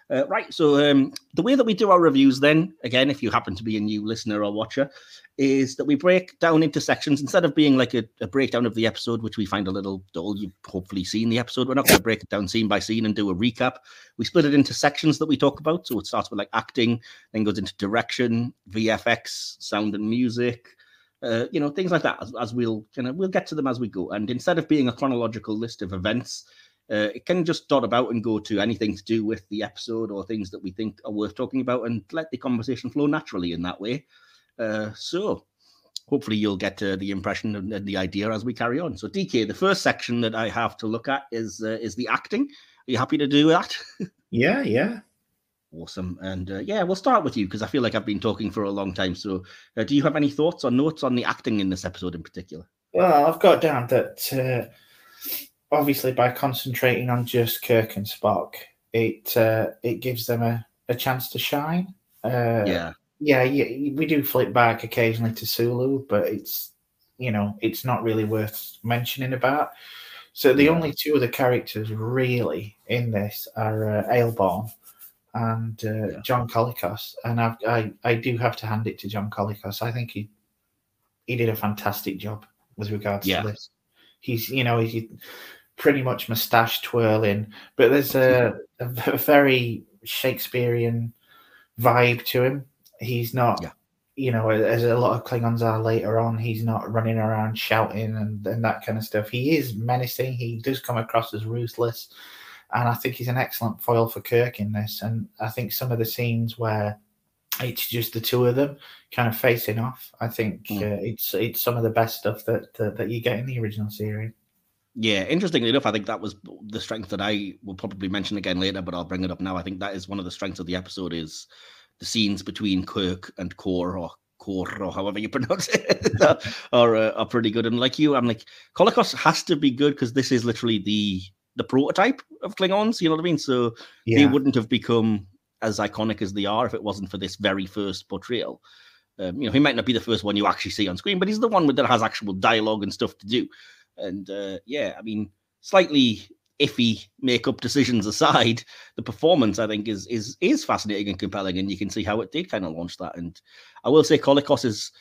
Uh, right. So um, the way that we do our reviews, then again, if you happen to be a new listener or watcher, is that we break down into sections instead of being like a, a breakdown of the episode, which we find a little dull. You've hopefully seen the episode. We're not going to break it down scene by scene and do a recap. We split it into sections that we talk about. So it starts with like acting, then goes into direction, VFX, sound and music. Uh, you know things like that as, as we'll kind of we'll get to them as we go and instead of being a chronological list of events uh, it can just dot about and go to anything to do with the episode or things that we think are worth talking about and let the conversation flow naturally in that way. Uh, so hopefully you'll get uh, the impression and the idea as we carry on. So DK, the first section that I have to look at is uh, is the acting. Are you happy to do that? Yeah, yeah. awesome. And uh, yeah, we'll start with you because I feel like I've been talking for a long time. So uh, do you have any thoughts or notes on the acting in this episode in particular? Well, I've got down that uh, obviously by concentrating on just Kirk and Spock, it uh, it gives them a, a chance to shine. Uh, yeah. yeah, yeah, we do flip back occasionally to Sulu, but it's you know it's not really worth mentioning about. So the Yeah. only two other characters really in this are uh, Ayelborne and uh, Yeah. John Colicos, and I've, I I do have to hand it to John Colicos. I think he he did a fantastic job with regards Yeah. to this. He's you know he's pretty much mustache twirling, but there's a very Shakespearean vibe to him. He's not, Yeah. you know, as a lot of Klingons are later on. He's not running around shouting and, and that kind of stuff. He is menacing. He does come across as ruthless, and I think he's an excellent foil for Kirk in this. And I think some of the scenes where it's just the two of them kind of facing off. I think Mm. uh, it's it's some of the best stuff that that, that you get in the original series. Yeah, interestingly enough, I think that was the strength that I will probably mention again later, but I'll bring it up now. I think that is one of the strengths of the episode is the scenes between Kirk and Kor or Kor or however you pronounce it are uh, are pretty good. And like you, I'm like Colicos has to be good because this is literally the the prototype of Klingons. You know what I mean? So they wouldn't have become as iconic as they are if it wasn't for this very first portrayal. Um, you know, he might not be the first one you actually see on screen, but he's the one with, that has actual dialogue and stuff to do. And uh, yeah, I mean, slightly iffy makeup decisions aside, the performance I think is is is fascinating and compelling, and you can see how it did kind of launch that. And I will say, Colicos is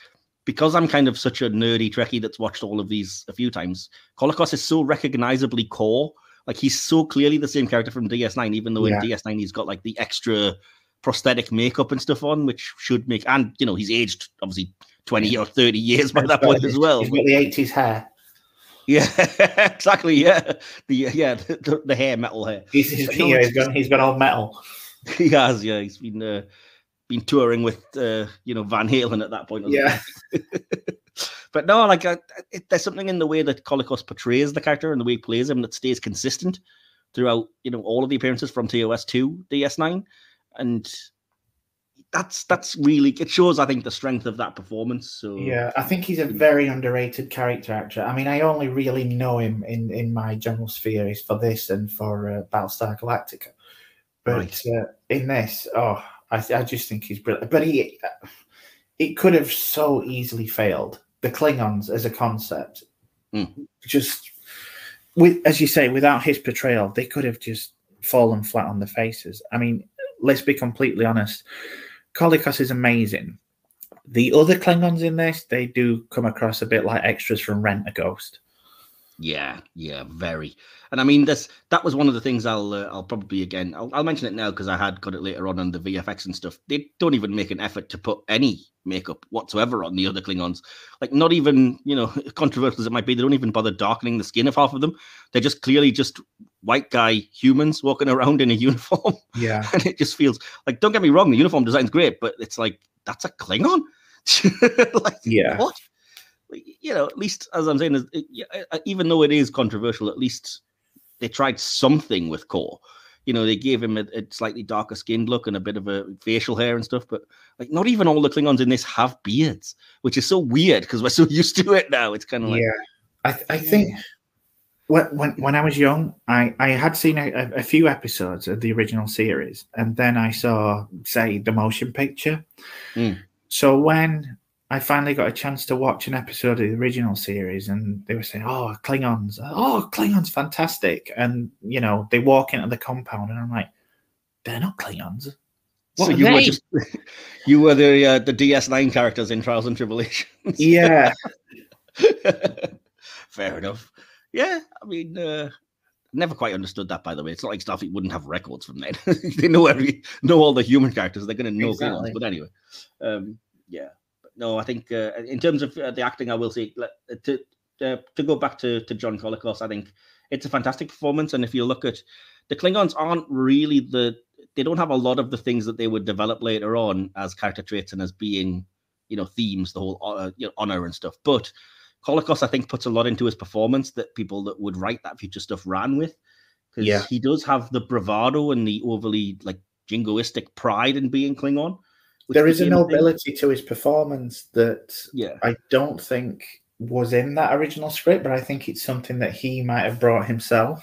because I'm kind of such a nerdy Trekkie that's watched all of these a few times. Colicos is so recognizably Kor. Like he's so clearly the same character from DS9, even though Yeah. in DS9 he's got like the extra prosthetic makeup and stuff on, which should make and you know he's aged obviously 20 or 30 years by that point as well. He's got the eighties hair. Yeah, exactly. Yeah, the yeah the, the, the hair metal hair. He's, he's, yeah, he's got he's got all metal. He has. Yeah, he's been uh, been touring with uh, you know Van Halen at that point. Yeah. but no, like uh, it, there's something in the way that Colicos portrays the character and the way he plays him that stays consistent throughout you know all of the appearances from TOS two DS9, and that's that's really it shows I think the strength of that performance. So Yeah, I think he's a very underrated character actor. I mean, I only really know him in in my general sphere is for this and for uh, Battlestar Galactica. But Right. uh, in this, oh, I I just think he's brilliant. But he, it could have so easily failed. The Klingons as a concept, Mm. just with as you say, without his portrayal, they could have just fallen flat on their faces. I mean, let's be completely honest. Colicos is amazing. The other Klingons in this, they do come across a bit like extras from Rent a Ghost. Yeah, yeah, very. And I mean, this that was one of the things I'll uh, I'll probably again I'll, I'll mention it now because I had got it later on on the VFX and stuff. They don't even make an effort to put any makeup whatsoever on the other Klingons. Like not even you know controversial as it might be, they don't even bother darkening the skin of half of them. They're just clearly just white guy humans walking around in a uniform, Yeah. and it just feels like don't get me wrong, the uniform design's great, but it's like that's a Klingon. like Yeah. what? You know, at least as I'm saying, yeah, uh, even though it is controversial, at least they tried something with Kor. You know, they gave him a, a slightly darker skinned look and a bit of a facial hair and stuff. But like, not even all the Klingons in this have beards, which is so weird because we're so used to it now. It's kind of like, yeah. I, th- I think when, when when I was young, I, I had seen a, a- a few episodes of the original series, and then I saw, say, the motion picture. Mm. So when I finally got a chance to watch an episode of the original series, and they were saying, "Oh, Klingons! Oh, Klingons, fantastic!" And you know, they walk into the compound, and I'm like, they're not Klingons. so What are you were just you were the uh, the DS9 characters in Trials and Tribulations. Yeah, Fair enough. Yeah, I mean, uh, never quite understood that. By the way, it's not like Starfleet wouldn't have records from then. they know every know all the human characters. They're going to know Exactly. Klingons. But anyway, um, yeah. No, I think uh, in terms of uh, the acting, I will say to uh, to go back to to John Colicos, I think it's a fantastic performance. And if you look at the Klingons, aren't really the they don't have a lot of the things that they would develop later on as character traits and as being you know themes, the whole uh, you know, honor and stuff. But Colicos, I think, puts a lot into his performance that people that would write that future stuff ran with. Because Yeah. he does have the bravado and the overly like jingoistic pride in being Klingon. There is a nobility to his performance that Yeah. I don't think was in that original script, but I think it's something that he might have brought himself.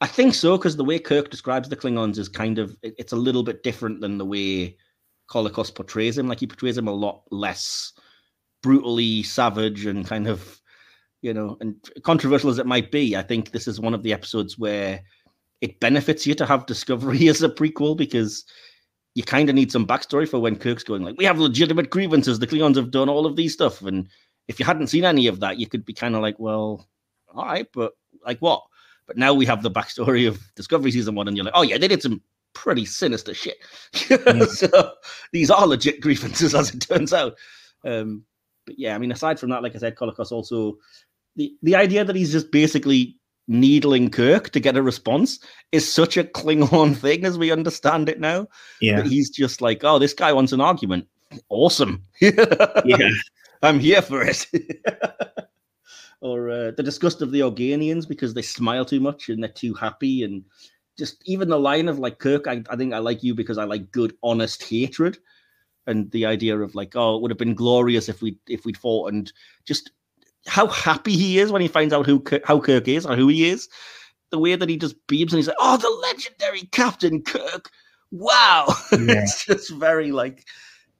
I think so, because the way Kirk describes the Klingons is kind of it's a little bit different than the way Colicos portrays him. Like he portrays him a lot less brutally savage and kind of, you know, and controversial as it might be. I think this is one of the episodes where it benefits you to have Discovery as a prequel because you kind of need some backstory for when Kirk's going like, we have legitimate grievances. The Klingons have done all of these stuff, and if you hadn't seen any of that, you could be kind of like, well, all right, but like what? But now we have the backstory of Discovery season one, and you're like, oh yeah, they did some pretty sinister shit. so these are legit grievances, as it turns out. Um, but yeah, I mean, aside from that, like I said, Colicos also the the idea that he's just basically needling Kirk to get a response is such a Klingon thing as we understand it now. Yeah, That he's just like, oh, this guy wants an argument. Awesome. yeah, I'm here for it. or uh, the disgust of the Organians because they smile too much and they're too happy. And just even the line of like Kirk, I, I think I like you because I like good, honest hatred. And the idea of like, oh, it would have been glorious if we if we'd fought, and just how happy he is when he finds out who how Kirk is or who he is. The way that he just beams and he's like, oh, the legendary Captain Kirk. Wow. Yeah. it's just very like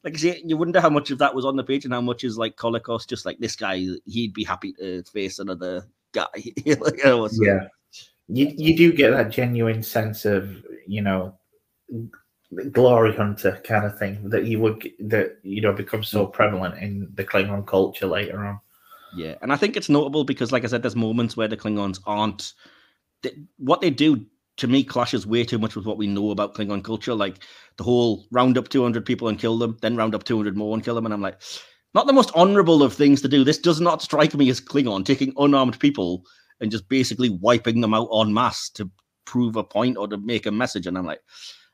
like say, you wonder how much of that was on the page and how much is like Colicos, just like this guy, he'd be happy to face another guy. you know, oh, so- yeah. You you do get that genuine sense of you know glory hunter kind of thing that you would that you know becomes so mm. prevalent in the Klingon culture later on. Yeah, and I think it's notable because, like I said, there's moments where the Klingons aren't. They, what they do to me clashes way too much with what we know about Klingon culture. Like the whole round up 200 people and kill them, then round up 200 more and kill them. And I'm like, not the most honorable of things to do. This does not strike me as Klingon taking unarmed people and just basically wiping them out en masse to prove a point or to make a message. And I'm like,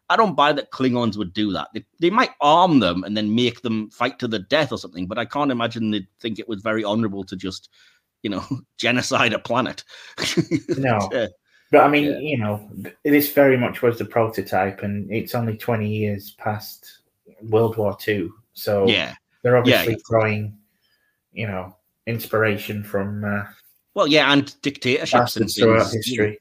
I don't buy that Klingons would do that. They, they might arm them and then make them fight to the death or something, but I can't imagine they'd think it was very honorable to just, you know, genocide a planet. No. Uh, But I mean, Yeah. you know, this very much was the prototype, and it's only 20 years past World War II. So yeah. they're obviously yeah. drawing, you know, inspiration from uh, Well, yeah, and dictatorships and throughout history.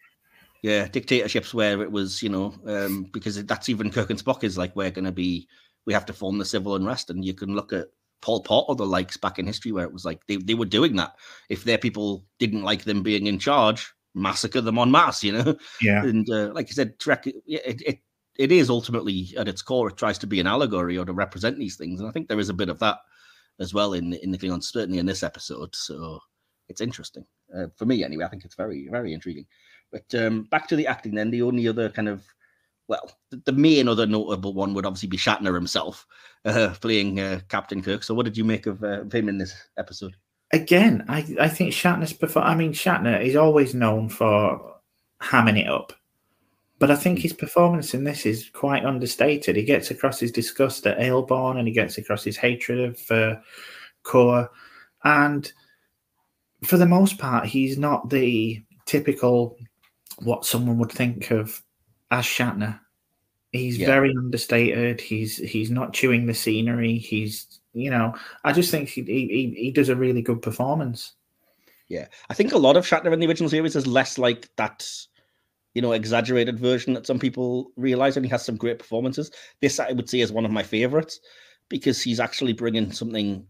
Yeah, dictatorships where it was, you know, um, because that's even Kirk and Spock is like, we're going to be, we have to form the civil unrest. And you can look at Pol Pot or the likes back in history where it was like they, they were doing that. If their people didn't like them being in charge, massacre them en masse, you know? Yeah. And uh, like I said, Trek, it, it, it is ultimately at its core, it tries to be an allegory or to represent these things. And I think there is a bit of that as well in, in the Klingons, certainly in this episode. So it's interesting. Uh, for me, anyway, I think it's very, very intriguing. But um, back to the acting then, the only other kind of, well, the, main other notable one would obviously be Shatner himself uh, playing uh, Captain Kirk. So what did you make of, uh, of him in this episode? Again, I, I think Shatner's before. I mean, Shatner is always known for hamming it up, but I think his performance in this is quite understated. He gets across his disgust at Ayelborne, and he gets across his hatred of uh, Kor, and for the most part, he's not the typical what someone would think of as Shatner. He's Yeah. very understated. He's he's not chewing the scenery. He's you know, I just think he he, he does a really good performance. Yeah, I think a lot of Shatner in the original series is less like that, you know, exaggerated version that some people realize, and he has some great performances. This I would say is one of my favorites because he's actually bringing something.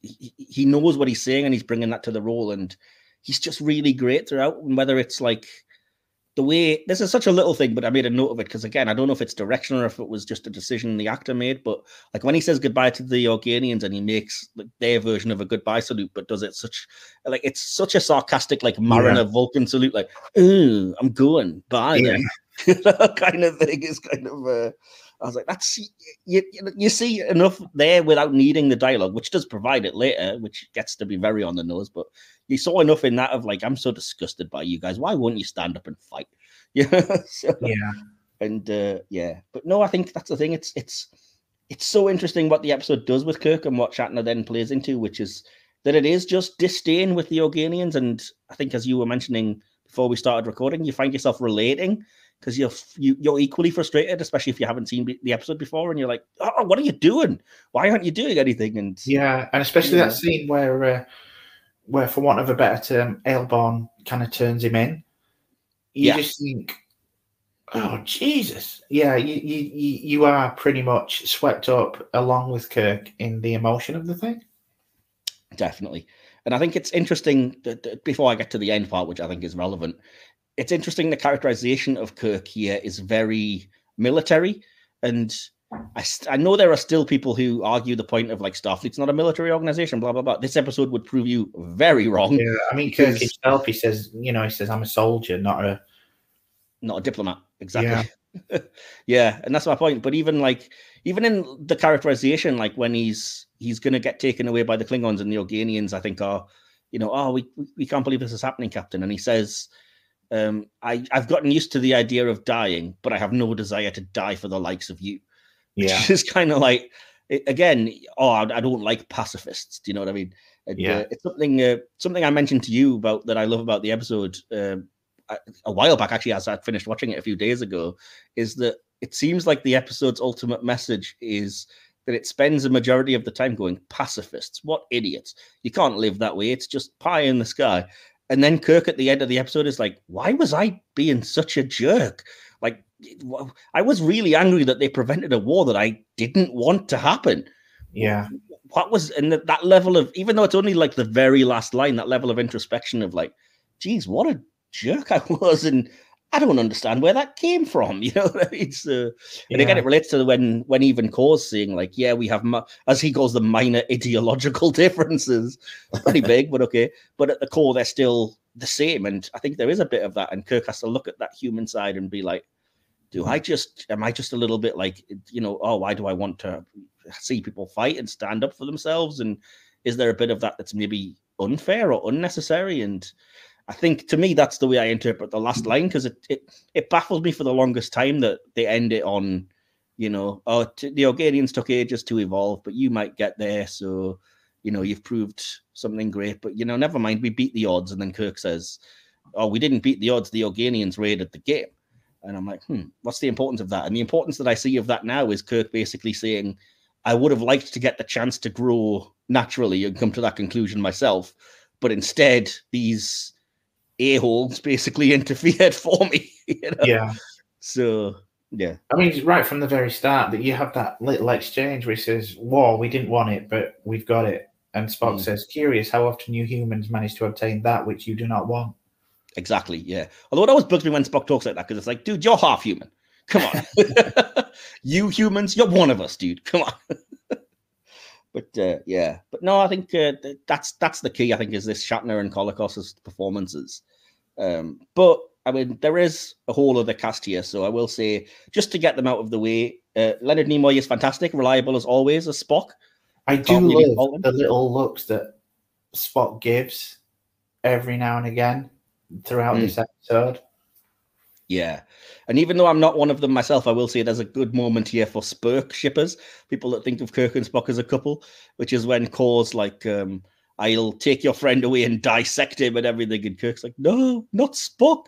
He, he knows what he's saying, and he's bringing that to the role, and he's just really great throughout. And whether it's like the way this is such a little thing, but I made a note of it because again, I don't know if it's direction or if it was just a decision the actor made. But like when he says goodbye to the Organians and he makes like, their version of a goodbye salute, but does it such like it's such a sarcastic like Mariner Vulcan salute, like "Ooh, I'm going bye," Yeah. then," kind of thing is kind of. Uh, I was like, that's you. You see enough there without needing the dialogue, which does provide it later, which gets to be very on the nose. But you saw enough in that of like, I'm so disgusted by you guys. Why won't you stand up and fight? Yeah. so, Yeah. and uh, yeah, but no, I think that's the thing. It's it's it's so interesting what the episode does with Kirk and what Shatner then plays into, which is that it is just disdain with the Organians. And I think, as you were mentioning before we started recording, you find yourself relating because you're you, you're equally frustrated, especially if you haven't seen the episode before, and you're like, "Oh, what are you doing? Why aren't you doing anything?" And Yeah, and especially that scene where, uh, where for want of a better term, Ayelborne kind of turns him in. You Yeah. just think, oh Jesus, yeah, you, you you you are pretty much swept up along with Kirk in the emotion of the thing. definitely. And I think it's interesting that, that before I get to the end part, which I think is relevant, it's interesting the characterization of Kirk here is very military. And I, st- I know there are still people who argue the point of like Starfleet's not a military organization, blah, blah, blah. This episode would prove you very wrong. Yeah, I mean Kirk Because- himself, he says, you know, he says, I'm a soldier, not a not a diplomat exactly yeah. and that's my point but even like even in the characterization like when he's he's gonna get taken away by the klingons and the organians i think are you know oh we we- we can't believe this is happening captain and he says um i i've gotten used to the idea of dying but i have no desire to die for the likes of you yeah, which is kind of like again oh I, don't like pacifists do you know what i mean? And, Yeah. uh, it's something uh, something i mentioned to you about that i love about the episode a, a while back actually as i finished watching it a few days ago is that it seems like the episode's ultimate message is that it spends a majority of the time going pacifists what idiots. You can't live that way. It's just pie in the sky. And then kirk at the end of the episode is like why was i being such a jerk like i was really angry that they prevented a war that i didn't want to happen. Yeah, what was and that, that level of even though it's only like the very last line that level of introspection of like geez what a jerk i was and i don't understand where that came from you know? It's uh, and again it relates to when when even Kor saying like yeah we have mi- as he calls them minor ideological differences. Pretty big but okay. But at the core they're still the same. And i think there is a bit of that and kirk has to look at that human side and be like do i mm. just am i just a little bit like you know oh why do i want to see people fight and stand up for themselves? And is there a bit of that that's maybe unfair or unnecessary? And i think to me that's the way i interpret the last line because it, it it baffled me for the longest time that they end it on you know oh t- the Organians took ages to evolve but you might get there so you know you've proved something great but you know never mind we beat the odds and then kirk says oh we didn't beat the odds the Organians raided the game and i'm like hmm what's the importance of that and the importance that i see of that now is kirk basically saying I would have liked to get the chance to grow naturally and come to that conclusion myself, but instead these a-holes basically interfered for me. You know? yeah. So yeah, I mean, right from the very start, that you have that little exchange where he says, "War, we didn't want it, but we've got it." And Spock Mm. says, "Curious how often you humans manage to obtain that which you do not want." exactly. Yeah. Although it always bugs me when Spock talks like that because it's like, dude, you're half human. Come on, you humans, you're one of us, dude. Come on. but uh, yeah, but no, I think uh, that's that's the key. I think is this Shatner and Colicos's performances. Um, but I mean, there is a whole other cast here, so I will say just to get them out of the way, uh, Leonard Nimoy is fantastic, reliable as always as Spock. I do really love the little looks that Spock gives every now and again throughout Mm. this episode. Yeah. And even though I'm not one of them myself, I will say there's a good moment here for Spirk shippers, people that think of Kirk and Spock as a couple, which is when Kor's like, um, I'll take your friend away and dissect him and everything. And Kirk's like, no, not Spock.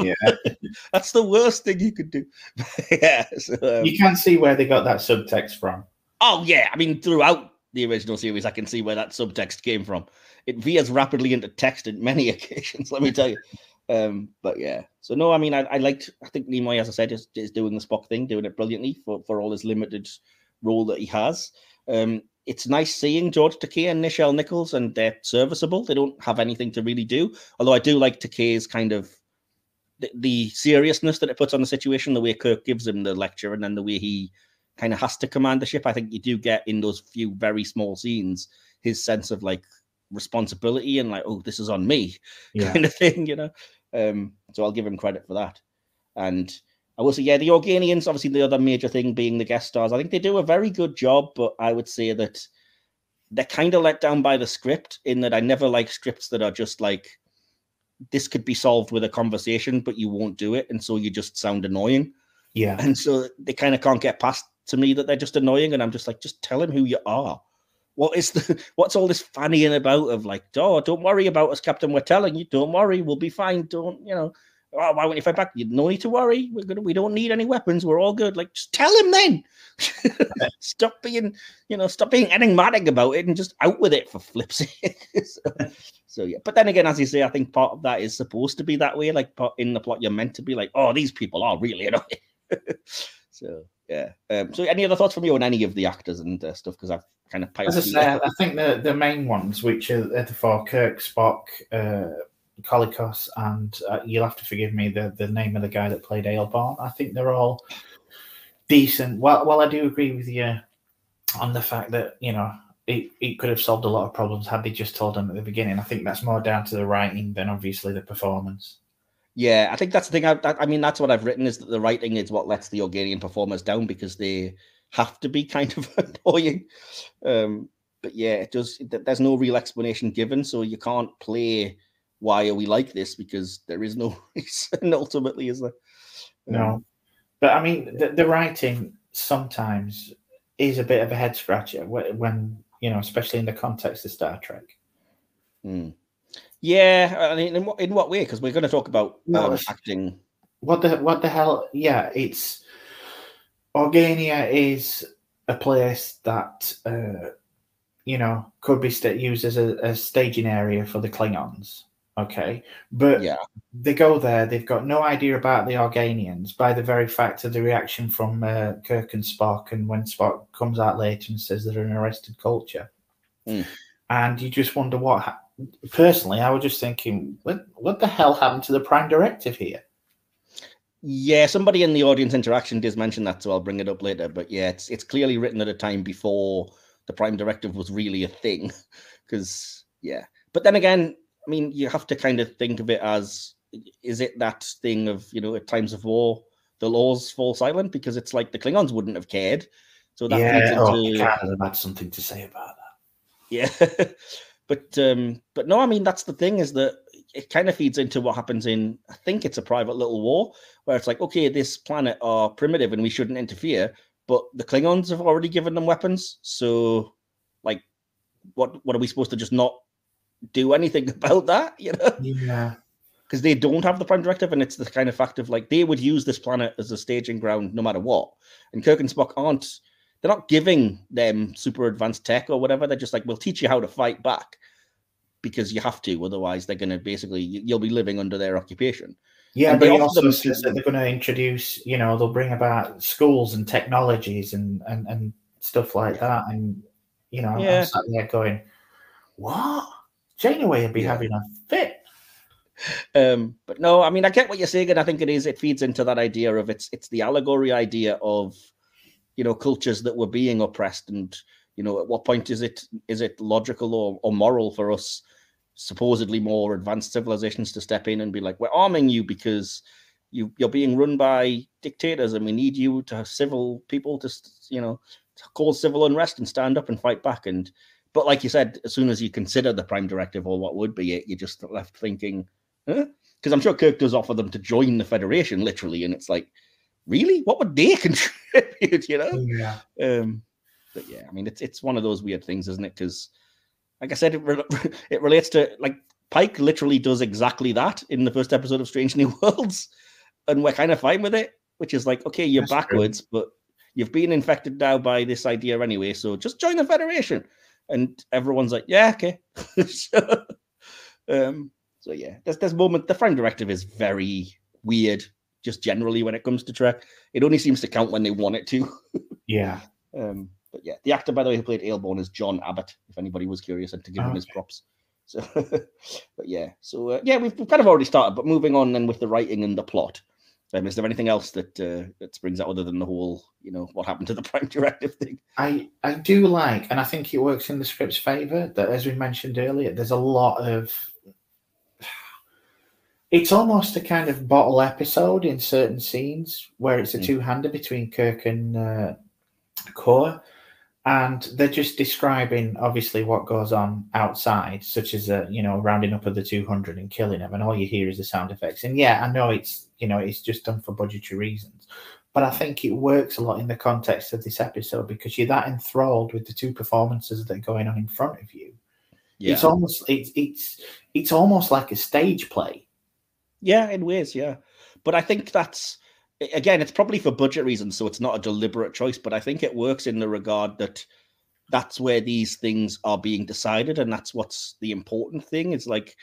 Yeah. That's the worst thing you could do. yeah. So, um, You can't see where they got that subtext from. Oh yeah, I mean throughout the original series, I can see where that subtext came from. It veers rapidly into text in many occasions. Let me tell you. Um, but yeah, so no, I mean, I, I liked. I think Nimoy, as I said, is, is doing the Spock thing, doing it brilliantly for for all his limited role that he has. Um, it's nice seeing George Takei and Nichelle Nichols, and they're serviceable. They don't have anything to really do. Although I do like Takei's kind of the, the seriousness that it puts on the situation, the way Kirk gives him the lecture, and then the way he kind of has to command the ship. I think you do get in those few very small scenes his sense of like responsibility and like, oh, this is on me, Yeah. kind of thing, you know. Um, so I'll give him credit for that. And I will say, yeah, the Organians, obviously, the other major thing being the guest stars. I think they do a very good job, but I would say that they're kind of let down by the script in that I never like scripts that are just like this could be solved with a conversation, but you won't do it, and so you just sound annoying. Yeah. And so they kind of can't get past to me that they're just annoying, and I'm just like, just tell him who you are. What is the what's all this fannying about of like, oh, don't worry about us, Captain. We're telling you, don't worry, we'll be fine. Don't you know? Oh, why won't you fight back? You no need to worry. We're gonna we don't need any weapons. We're all good. Like, just tell him then. stop being, you know, stop being enigmatic about it and just out with it for flips sake. so, so yeah. But then again, as you say, I think part of that is supposed to be that way. Like in the plot, you're meant to be like, oh, these people are really annoying. so yeah. Um, so any other thoughts from you on any of the actors and uh, stuff? Because I've kind of piled As I say. I think the, the main ones, which are, the four Kirk, Spock, uh, Colicos, and uh, you'll have to forgive me the, the name of the guy that played Ayelborne. I think they're all decent. While, while I do agree with you on the fact that, you know, it, it could have solved a lot of problems had they just told them at the beginning. I think that's more down to the writing than obviously the performance. Yeah, I think that's the thing. I, I mean, that's what I've written is that the writing is what lets the Organian performers down because they have to be kind of annoying. Um, but yeah, it does. th- There's no real explanation given, so you can't play. Why are we like this? Because there is no reason. Ultimately, is there? Um, No. But I mean, the, the writing sometimes is a bit of a head scratcher when, when, you know, especially in the context of Star Trek. hmm. Yeah, I mean, in what, in what way? Because we're going to talk about No, um, acting. What the what the hell? Yeah, it's Organia is a place that uh, you know could be sta- used as a, a staging area for the Klingons. Okay, but Yeah, they go there. They've got no idea about the Organians by the very fact of the reaction from uh, Kirk and Spock, and when Spock comes out later and says they're an arrested culture, Hmm. and you just wonder what. Personally, I was just thinking, what what the hell happened to the Prime Directive here? yeah. Somebody in the audience interaction did mention that, so I'll bring it up later. But yeah, it's it's clearly written at a time before the Prime Directive was really a thing. Because yeah, but then again, I mean, you have to kind of think of it as is it that thing of you know at times of war the laws fall silent because it's like the Klingons wouldn't have cared. So that yeah, oh, into Canada had something to say about that. yeah but um but no i mean that's the thing is that it kind of feeds into what happens in i think it's a private little war where it's like okay this planet are primitive and we shouldn't interfere but the klingons have already given them weapons. So like what what are we supposed to just not do anything about that you know? Yeah, because they don't have the prime directive and it's the kind of fact of like they would use this planet as a staging ground no matter what. And kirk and spock aren't they're not giving them super advanced tech or whatever. They're just like we'll teach you how to fight back because you have to otherwise they're going to basically you- you'll be living under their occupation yeah, And but he also them- says that they're going to introduce, you know, they'll bring about schools and technologies and and, and stuff like that, and you know, I'm- Yeah. I'm sat there going, what? Janeway would be Yeah. having a fit. um but no i mean i get what you're saying and i think it is it feeds into that idea of it's it's the allegory idea of you know cultures that were being oppressed and you know at what point is it is it logical or, or moral for us supposedly more advanced civilizations to step in and be like we're arming you because you you're being run by dictators and we need you to have civil people to you know to cause civil unrest and stand up and fight back and but like you said as soon as you consider the prime directive or what would be it you're just left thinking because I'm sure Kirk does offer them to join the Federation, literally, and it's like, really, what would they contribute? You know? Yeah, Um, but yeah, I mean, it's it's one of those weird things, isn't it? Because, like I said, it re- it relates to like Pike literally does exactly that in the first episode of Strange New Worlds, and we're kind of fine with it. Which is like, okay, you're That's true. backwards, but you've been infected now by this idea anyway, so just join the Federation. And everyone's like, yeah, okay. so, um, so yeah, there's there's moment. The Prime Directive is very weird, just generally when it comes to Trek. It only seems to count when they want it to. yeah. Um, but yeah, the actor, by the way, who played Ayelborne is John Abbott, if anybody was curious, and to give him his Okay. props. So, but yeah, so uh, yeah, we've, we've kind of already started. But moving on then with the writing and the plot. Um, is there anything else that uh, that springs out other than the whole, you know, what happened to the prime directive thing? I I do like, and I think it works in the script's favor that, as we mentioned earlier, there's a lot of. It's almost a kind of bottle episode in certain scenes where it's a Mm. two-hander between Kirk and uh, Kor, and they're just describing obviously what goes on outside, such as a you know rounding up of the two hundred and killing them, and all you hear is the sound effects. And yeah, I know it's you know it's just done for budgetary reasons, but I think it works a lot in the context of this episode because you're that enthralled with the two performances that are going on in front of you. Yeah, It's almost it's it's it's almost like a stage play. yeah, in ways, yeah. But I think that's again, it's probably for budget reasons, so it's not a deliberate choice. But I think it works in the regard that that's where these things are being decided, and that's what's the important thing. It's like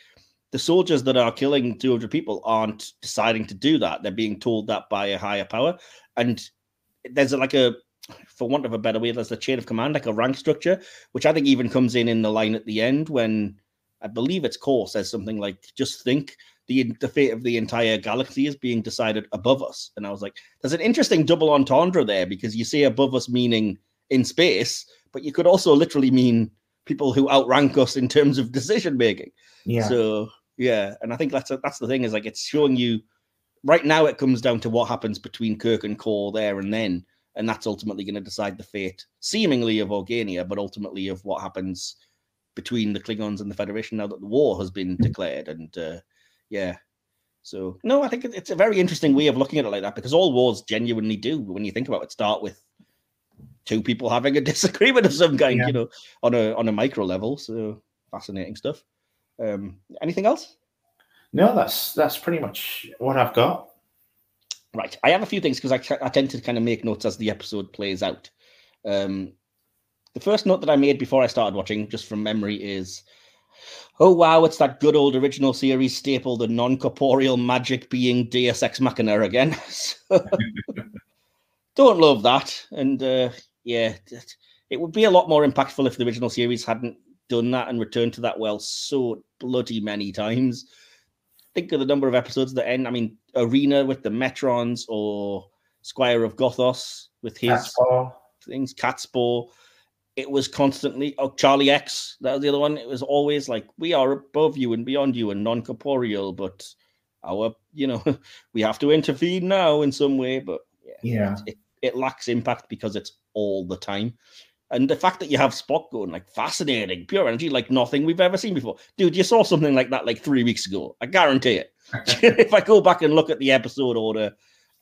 the soldiers that are killing 200 people aren't deciding to do that; they're being told that by a higher power, and there's like a for want of a better way, there's a chain of command, like a rank structure, which I think even comes in in the line at the end when I believe it's Kor says something like, "Just think the the fate of the entire galaxy is being decided above us." And I was like, "There's an interesting double entendre there because you say above us meaning in space, but you could also literally mean people who outrank us in terms of decision making." Yeah. So yeah, and I think that's that's the thing is like it's showing you right now. It comes down to what happens between Kirk and Kor there and then, and that's ultimately going to decide the fate, seemingly of Organia, but ultimately of what happens between the Klingons and the Federation now that the war has been declared. And uh, yeah, so no, I think it's a very interesting way of looking at it like that because all wars genuinely do, when you think about it, start with two people having a disagreement of some kind, Yeah. you know, on a on a micro level. So fascinating stuff. Um, anything else? no, that's that's pretty much what I've got. Right. I have a few things because I, I tend to kind of make notes as the episode plays out. Um, the first note that I made before I started watching, just from memory, is oh, wow, it's that good old original series staple, the non corporeal magic being Deus Ex Machina again. So, don't love that. And uh, yeah, it- would be a lot more impactful if the original series hadn't done that and returned to that well so bloody many times think of the number of episodes that end. I mean, Arena with the Metrons or Squire of Gothos with his all. things, Catspaw. It was constantly oh Charlie X, that was the other one. It was always like we are above you and beyond you and non-corporeal, but our you know, we have to intervene now in some way. But yeah, Yeah. it, it lacks impact because it's all the time. And the fact that you have Spock going like fascinating, pure energy, like nothing we've ever seen before. Dude, you saw something like that like three weeks ago. I guarantee it. if I go back and look at the episode order,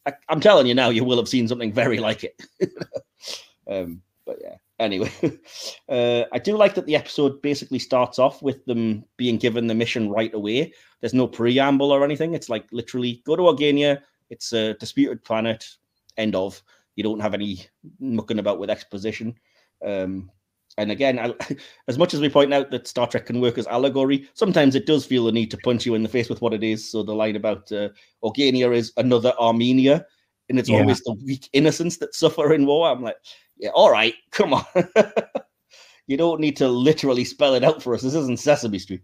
I, I'm telling you now, you will have seen something very like it. um, but yeah, anyway, uh, I do like that the episode basically starts off with them being given the mission right away. There's no preamble or anything. It's like literally go to Organia. It's a disputed planet. End of. You don't have any mucking about with exposition. Um, and again, I, as much as we point out that Star Trek can work as allegory, sometimes it does feel the need to punch you in the face with what it is. So the line about uh, Organia is another Armenia, and it's Yeah. always the weak innocents that suffer in war. I'm like, yeah, all right, come on. you don't need to literally spell it out for us. This isn't Sesame Street.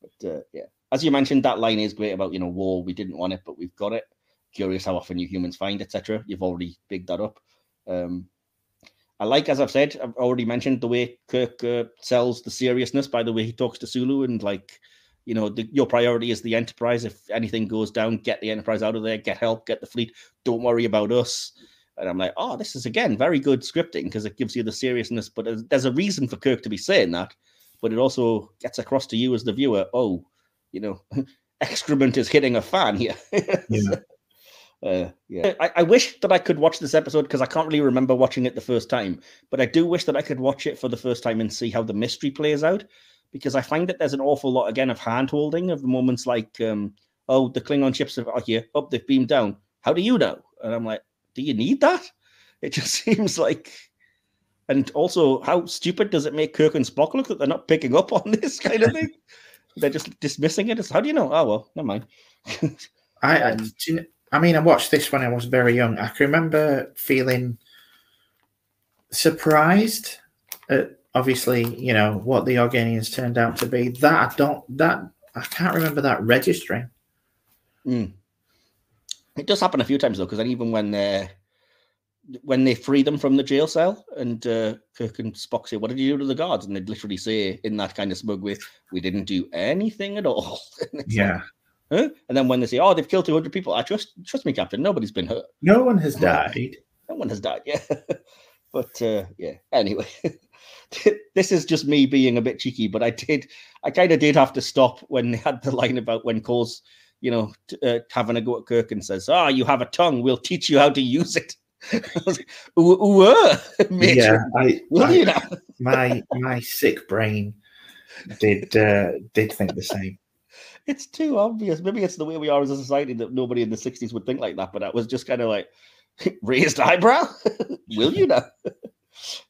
But uh, yeah, as you mentioned, that line is great about you know war. We didn't want it, but we've got it. Curious how often you humans find, etc. You've already bigged that up. Um, I like, as I've said, I've already mentioned the way Kirk uh, sells the seriousness by the way he talks to Sulu, and like, you know, the, your priority is the Enterprise. If anything goes down, get the Enterprise out of there, get help, get the fleet. Don't worry about us. And I'm like, oh, this is again very good scripting because it gives you the seriousness. But there's, there's a reason for Kirk to be saying that, but it also gets across to you as the viewer. Oh, you know, excrement is hitting a fan here. Yeah. Uh, yeah, I, I wish that I could watch this episode because I can't really remember watching it the first time. But I do wish that I could watch it for the first time and see how the mystery plays out, because I find that there's an awful lot again of hand holding of the moments like, um, oh, the Klingon ships are here, oh, they've beamed down. How do you know? And I'm like, do you need that? It just seems like. And also, how stupid does it make Kirk and Spock look that they're not picking up on this kind of thing? they're just dismissing it. It's, how do you know? Oh well, never mind. I, I, Um, I mean, I watched this when I was very young. I can remember feeling surprised at obviously, you know what the Organians turned out to be. That I don't. That I can't remember that registering. Mm. It does happen a few times though, because even when they when they free them from the jail cell, and uh, Kirk and Spock say, "What did you do to the guards?" and they'd literally say in that kind of smug way, "We didn't do anything at all." yeah. Like, huh? And then when they say, "Oh, they've killed two hundred people," I trust trust me, Captain. Nobody's been hurt. No one has died. No one has died. Yeah. but uh, yeah. Anyway. this is just me being a bit cheeky, but I did, I kind of did have to stop when they had the line about when Cole's, you know, t- uh, having a go at Kirk and says, "Ah, oh, you have a tongue. We'll teach you how to use it." yeah, I, I my my sick brain did uh, did think the same. It's too obvious. Maybe it's the way we are as a society that nobody in the '60s would think like that. But I was just kind of like raised eyebrow. Will you now?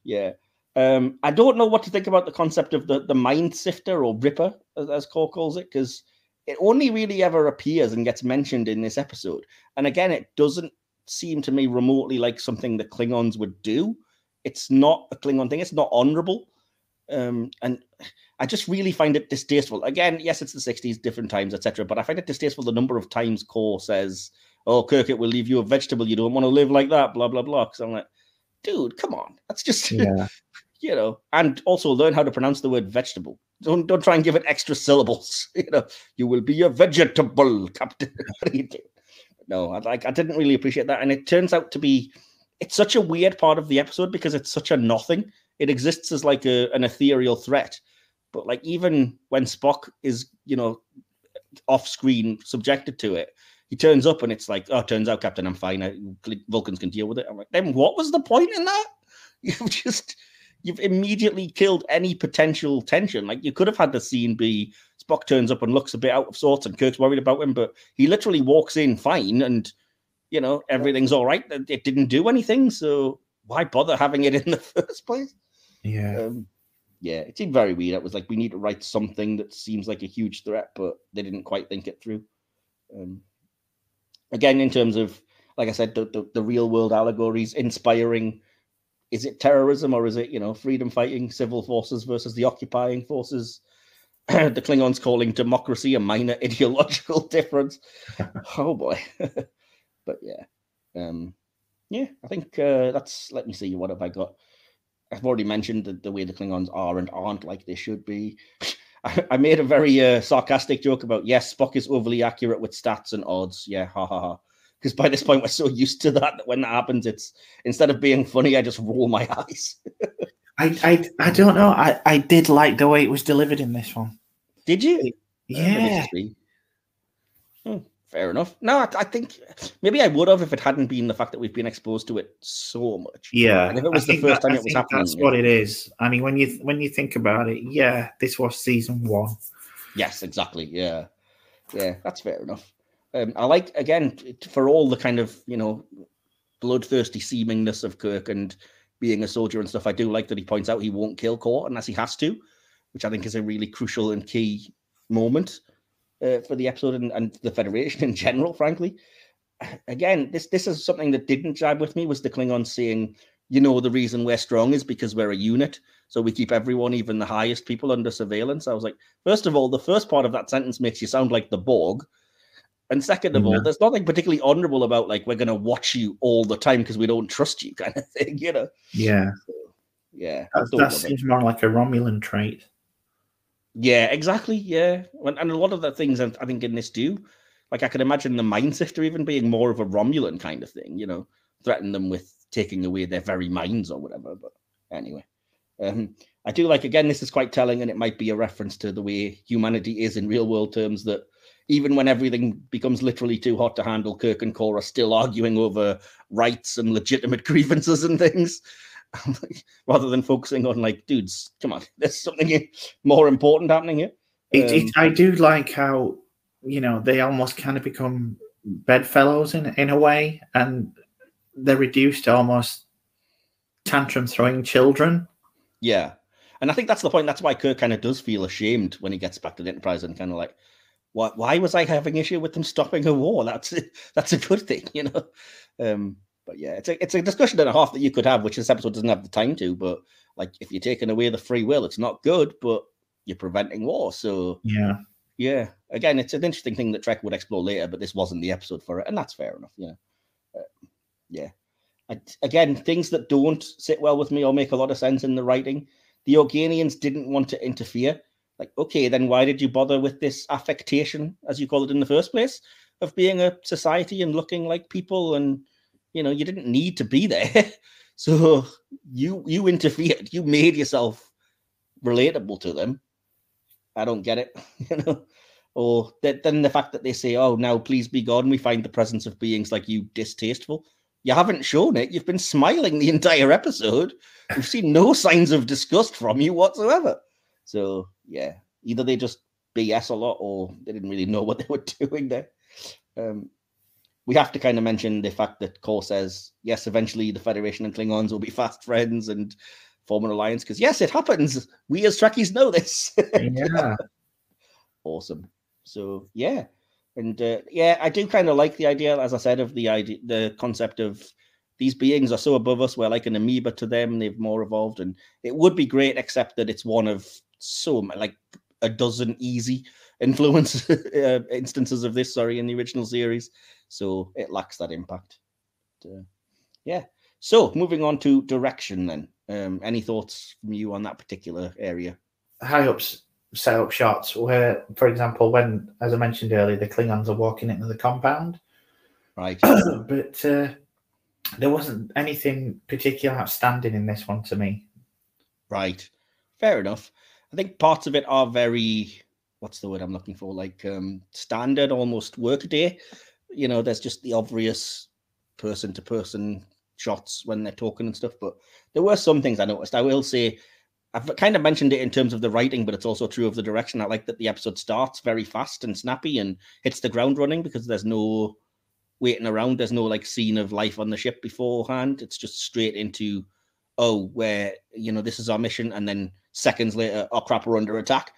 yeah. Um, I don't know what to think about the concept of the, the mind sifter or ripper, as, as Kor calls it, because it only really ever appears and gets mentioned in this episode. And again, it doesn't seem to me remotely like something the Klingons would do. It's not a Klingon thing. It's not honorable. Um, and I just really find it distasteful. Again, yes, it's the 60s, different times, etc. But I find it distasteful the number of times Kor says, Oh, Kirk, it will leave you a vegetable. You don't want to live like that, blah, blah, blah. Because I'm like, dude, come on. That's just yeah you know, and also learn how to pronounce the word vegetable. Don't don't try and give it extra syllables. You know, you will be a vegetable, Captain. no, I like I didn't really appreciate that, and it turns out to be it's such a weird part of the episode because it's such a nothing. It exists as like a, an ethereal threat, but like even when Spock is you know off screen subjected to it, he turns up and it's like, oh, turns out, Captain, I'm fine. I, Vulcans can deal with it. I'm like, then what was the point in that? You've just you've immediately killed any potential tension. Like you could have had the scene be Spock turns up and looks a bit out of sorts, and Kirk's worried about him, but he literally walks in fine, and you know everything's all right. It didn't do anything, so why bother having it in the first place? Yeah. Um, yeah, it seemed very weird. It was like we need to write something that seems like a huge threat, but they didn't quite think it through. Um, again, in terms of, like I said, the, the, the real world allegories, inspiring is it terrorism or is it you know freedom fighting civil forces versus the occupying forces? The klingons calling democracy a minor ideological difference. Oh boy. But yeah um yeah i think uh that's let me see what have i got? I've already mentioned the, the way the klingons are and aren't like they should be. I, I made a very uh, sarcastic joke about yes spock is overly accurate with stats and odds. Yeah ha ha ha because by this point we're so used to that that when that happens, it's instead of being funny, I just roll my eyes. I, I I don't know. I, I did like the way it was delivered in this one. Did you? Yeah. Hmm, fair enough. No, I, I, think maybe I would have if it hadn't been the fact that we've been exposed to it so much. Yeah. And if it was the first that, time it was happening, that's what it is. I mean, when you when you think about it, yeah, this was season one. Yes, exactly. Yeah, yeah, that's fair enough. Um, I like again for all the kind of you know bloodthirsty seemingness of Kirk and being a soldier and stuff. I do like that he points out he won't kill Kor unless he has to, which I think is a really crucial and key moment uh, for the episode and, and the Federation in general. Frankly, again, this this is something that didn't jibe with me was the Klingon saying, you know, the reason we're strong is because we're a unit. So we keep everyone, even the highest people, under surveillance. I was like, first of all, the first part of that sentence makes you sound like the Borg and second of yeah. all, there's nothing particularly honorable about like we're going to watch you all the time because we don't trust you, kind of thing, you know? Yeah, so, yeah. That, that seems more like a Romulan trait. Yeah, exactly. Yeah, and, and a lot of the things I think in this do, like I can imagine the mind sifter even being more of a Romulan kind of thing, you know, threaten them with taking away their very minds or whatever. But anyway, um, I do like again. This is quite telling, and it might be a reference to the way humanity is in real world terms that even when everything becomes literally too hot to handle, Kirk and Cora still arguing over rights and legitimate grievances and things. rather than focusing on like, dudes, come on, there's something more important happening here. It, um, it, I do like how you know they almost kind of become bedfellows in in a way, and they're reduced to almost tantrum throwing children. Yeah, and I think that's the point. That's why Kirk kind of does feel ashamed when he gets back to the Enterprise and kind of like, why, why was I having issue with them stopping a war? That's that's a good thing, you know. Um, but yeah, it's a it's a discussion and a half that you could have, which this episode doesn't have the time to. But like, if you're taking away the free will, it's not good, but you're preventing war. So Yeah. yeah, again, it's an interesting thing that Trek would explore later, but this wasn't the episode for it, and that's fair enough. You know, uh, yeah. I, again, things that don't sit well with me or make a lot of sense in the writing. The Organians didn't want to interfere. Like, okay, then why did you bother with this affectation, as you call it in the first place, of being a society and looking like people? And you know, you didn't need to be there. so you you interfered. You made yourself relatable to them. I don't get it, you know. Or that, then the fact that they say, "Oh, now please be God," and we find the presence of beings like you distasteful. You haven't shown it. You've been smiling the entire episode. We've seen no signs of disgust from you whatsoever. So yeah, either they just BS a lot, or they didn't really know what they were doing there. Um, we have to kind of mention the fact that Kor says, yes, eventually the Federation and Klingons will be fast friends and form an alliance. Because yes, it happens. We as Trekkies know this. Yeah. awesome. So yeah, and uh, yeah, I do kind of like the idea, as I said, of the idea, the concept of these beings are so above us. We're like an amoeba to them. They've more evolved, and it would be great, except that it's one of so like a dozen easy influence uh, instances of this. Sorry, in the original series, so it lacks that impact. But, uh, yeah. So moving on to direction, then. Um, any thoughts from you on that particular area? high ups set up shots where, for example, when, as I mentioned earlier, the Klingons are walking into the compound, Right. but uh, there wasn't anything particularly outstanding in this one to me. Right. Fair enough. I think parts of it are very what's the word I'm looking for? Like um standard almost workday. You know, there's just the obvious person to person shots when they're talking and stuff. But there were some things I noticed. I will say I've kind of mentioned it in terms of the writing, but it's also true of the direction. I like that the episode starts very fast and snappy and hits the ground running because there's no waiting around. There's no like scene of life on the ship beforehand. It's just straight into oh, where you know this is our mission, and then seconds later, oh crap, we're under attack.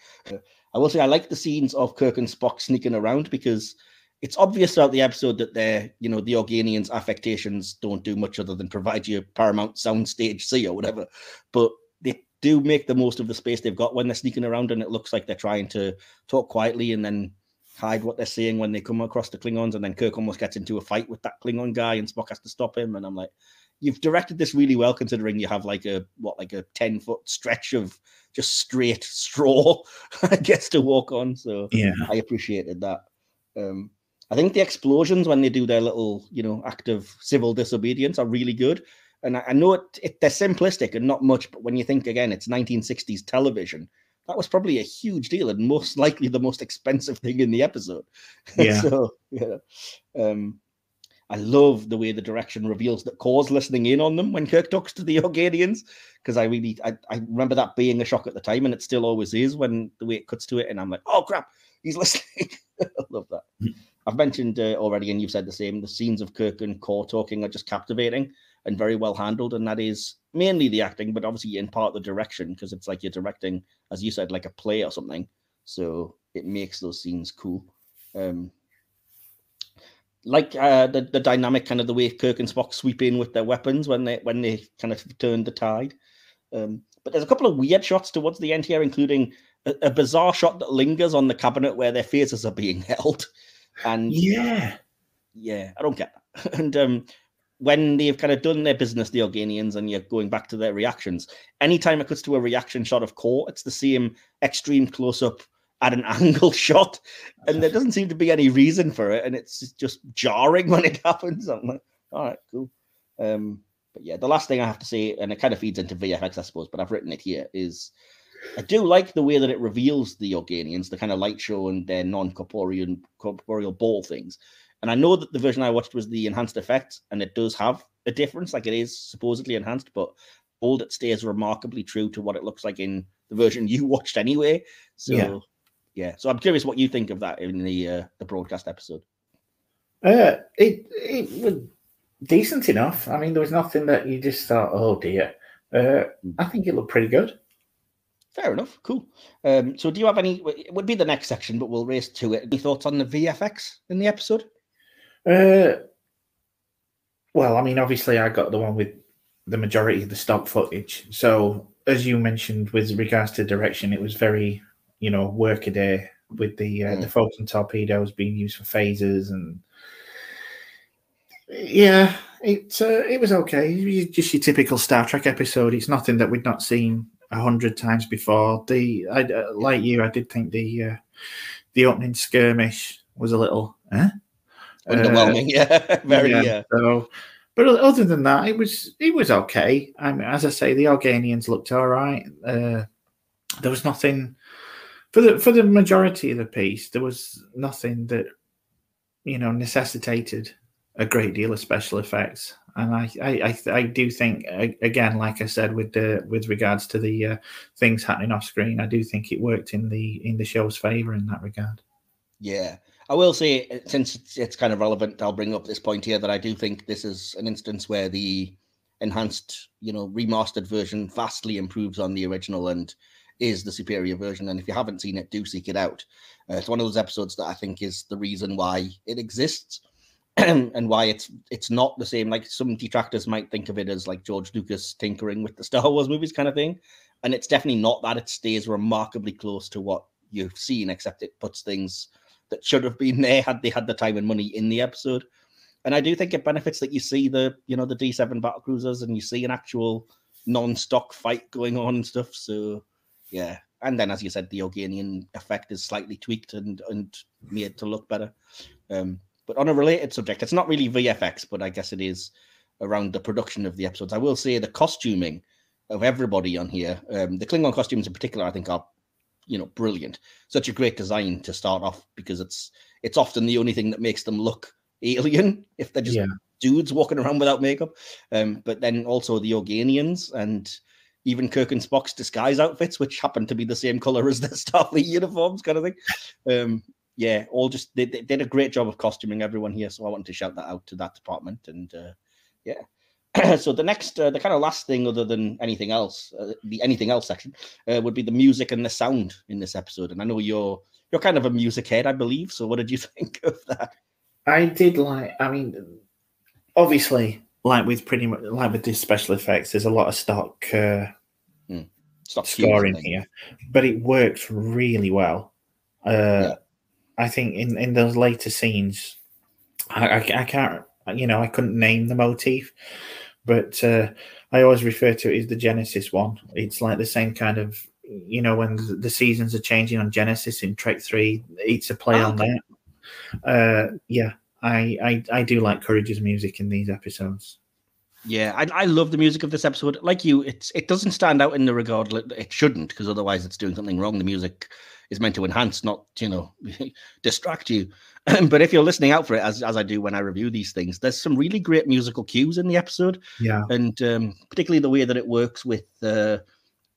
I will say I like the scenes of Kirk and Spock sneaking around because it's obvious throughout the episode that they're, you know, the Organians' affectations don't do much other than provide you Paramount soundstage C or whatever. But they do make the most of the space they've got when they're sneaking around, and it looks like they're trying to talk quietly and then hide what they're saying when they come across the Klingons. And then Kirk almost gets into a fight with that Klingon guy, and Spock has to stop him. And I'm like, you've directed this really well, considering you have like a what, like a ten foot stretch of just straight straw, I guess, to walk on. So Yeah. I appreciated that. Um, I think the explosions when they do their little, you know, act of civil disobedience are really good. And I, I know it, it they're simplistic and not much, but when you think again, it's 1960s television. That was probably a huge deal and most likely the most expensive thing in the episode. Yeah. so yeah, um, I love the way the direction reveals that Kor's listening in on them when Kirk talks to the Organians because I really I, I remember that being a shock at the time and it still always is when the way it cuts to it and I'm like oh crap he's listening. I love that. I've mentioned uh, already and you've said the same the scenes of Kirk and Kor talking are just captivating and very well handled and that is mainly the acting but obviously in part the direction because it's like you're directing as you said like a play or something. So it makes those scenes cool. Um like uh, the the dynamic kind of the way Kirk and Spock sweep in with their weapons when they when they kind of turn the tide. Um, but there's a couple of weird shots towards the end here, including a, a bizarre shot that lingers on the cabinet where their faces are being held. And Yeah. yeah, I don't get that. and um, when they've kind of done their business, the Organians, and you're going back to their reactions, anytime it cuts to a reaction shot of Kor, it's the same extreme close up at an angle shot. And there doesn't seem to be any reason for it. And it's just jarring when it happens. I'm like, all right, cool. Um, but yeah, the last thing I have to say, and it kind of feeds into VFX, I suppose, but I've written it here, is I do like the way that it reveals the Organians, the kind of light show and their non-corporeal corporeal ball things. And I know that the version I watched was the enhanced effect, and it does have a difference. Like it is supposedly enhanced, but all it stays remarkably true to what it looks like in the version you watched anyway. So Yeah. Yeah, so I'm curious what you think of that in the uh, the broadcast episode. Uh, it it was decent enough. I mean, there was nothing that you just thought, oh dear. Uh, I think it looked pretty good. Fair enough, cool. Um, so do you have any? It would be the next section, but we'll race to it. Any thoughts on the VFX in the episode? Uh, Well, I mean, obviously, I got the one with the majority of the stock footage. So, as you mentioned, with regards to direction, it was very, you know, workaday with the uh, Mm. the photon torpedoes being used for phasers and yeah, it uh, it was okay. Just your typical Star Trek episode. It's nothing that we'd not seen a hundred times before. The I uh, like you, I did think the uh, the opening skirmish was a little. Eh? Underwhelming, yeah, very, yeah, yeah. So, but other than that, it was it was okay. I mean, as I say, the Organians looked all right. Uh, there was nothing for the for the majority of the piece. There was nothing that you know necessitated a great deal of special effects. And I, I, I, I do think again, like I said, with the with regards to the uh, things happening off screen, I do think it worked in the in the show's favor in that regard. Yeah. I will say, uh, since it's, it's kind of relevant, I'll bring up this point here that I do think this is an instance where the enhanced, you know, remastered version vastly improves on the original and is the superior version. And if you haven't seen it, do seek it out. Uh, it's one of those episodes that I think is the reason why it exists and why it's it's not the same. Like some detractors might think of it as like George Lucas tinkering with the Star Wars movies kind of thing. And it's definitely not that. It stays remarkably close to what you've seen, except it puts things that should have been there had they had the time and money in the episode. And I do think it benefits that you see the, you know, the D7 battle cruisers and you see an actual non-stock fight going on and stuff. So yeah. And then as you said, the Organian effect is slightly tweaked and and made to look better. Um, but on a related subject, it's not really VFX, but I guess it is around the production of the episodes. I will say the costuming of everybody on here, um, the Klingon costumes in particular, I think are you know brilliant such a great design to start off because it's it's often the only thing that makes them look alien if they're just Yeah. dudes walking around without makeup um but then also the organians and even kirk and spock's disguise outfits which happen to be the same color as their starfleet uniforms kind of thing um yeah all just they, they did a great job of costuming everyone here so i wanted to shout that out to that department and uh yeah so the next uh, the kind of last thing other than anything else uh, the anything else section uh, would be the music and the sound in this episode and i know you're you're kind of a music head i believe so what did you think of that I did like. I mean, obviously, like with pretty much like with these special effects, there's a lot of stock uh, stop cues and score in things. here, but it works really well. Uh, Yeah. I think in in those later scenes, I, I, I can't. You know, I couldn't name the motif, but uh, I always refer to it as the Genesis one. It's like the same kind of. You know, when the- seasons are changing on Genesis in Trek Three, it's a play Ah, on okay. that. Uh, yeah, I, I I do like Courage's music in these episodes. Yeah, I, I love the music of this episode. Like you, it's it doesn't stand out in the regard it shouldn't, because otherwise it's doing something wrong. The music is meant to enhance, not you know distract you. but if you're listening out for it, as as I do when I review these things, there's some really great musical cues in the episode, Yeah, and um, particularly the way that it works with uh,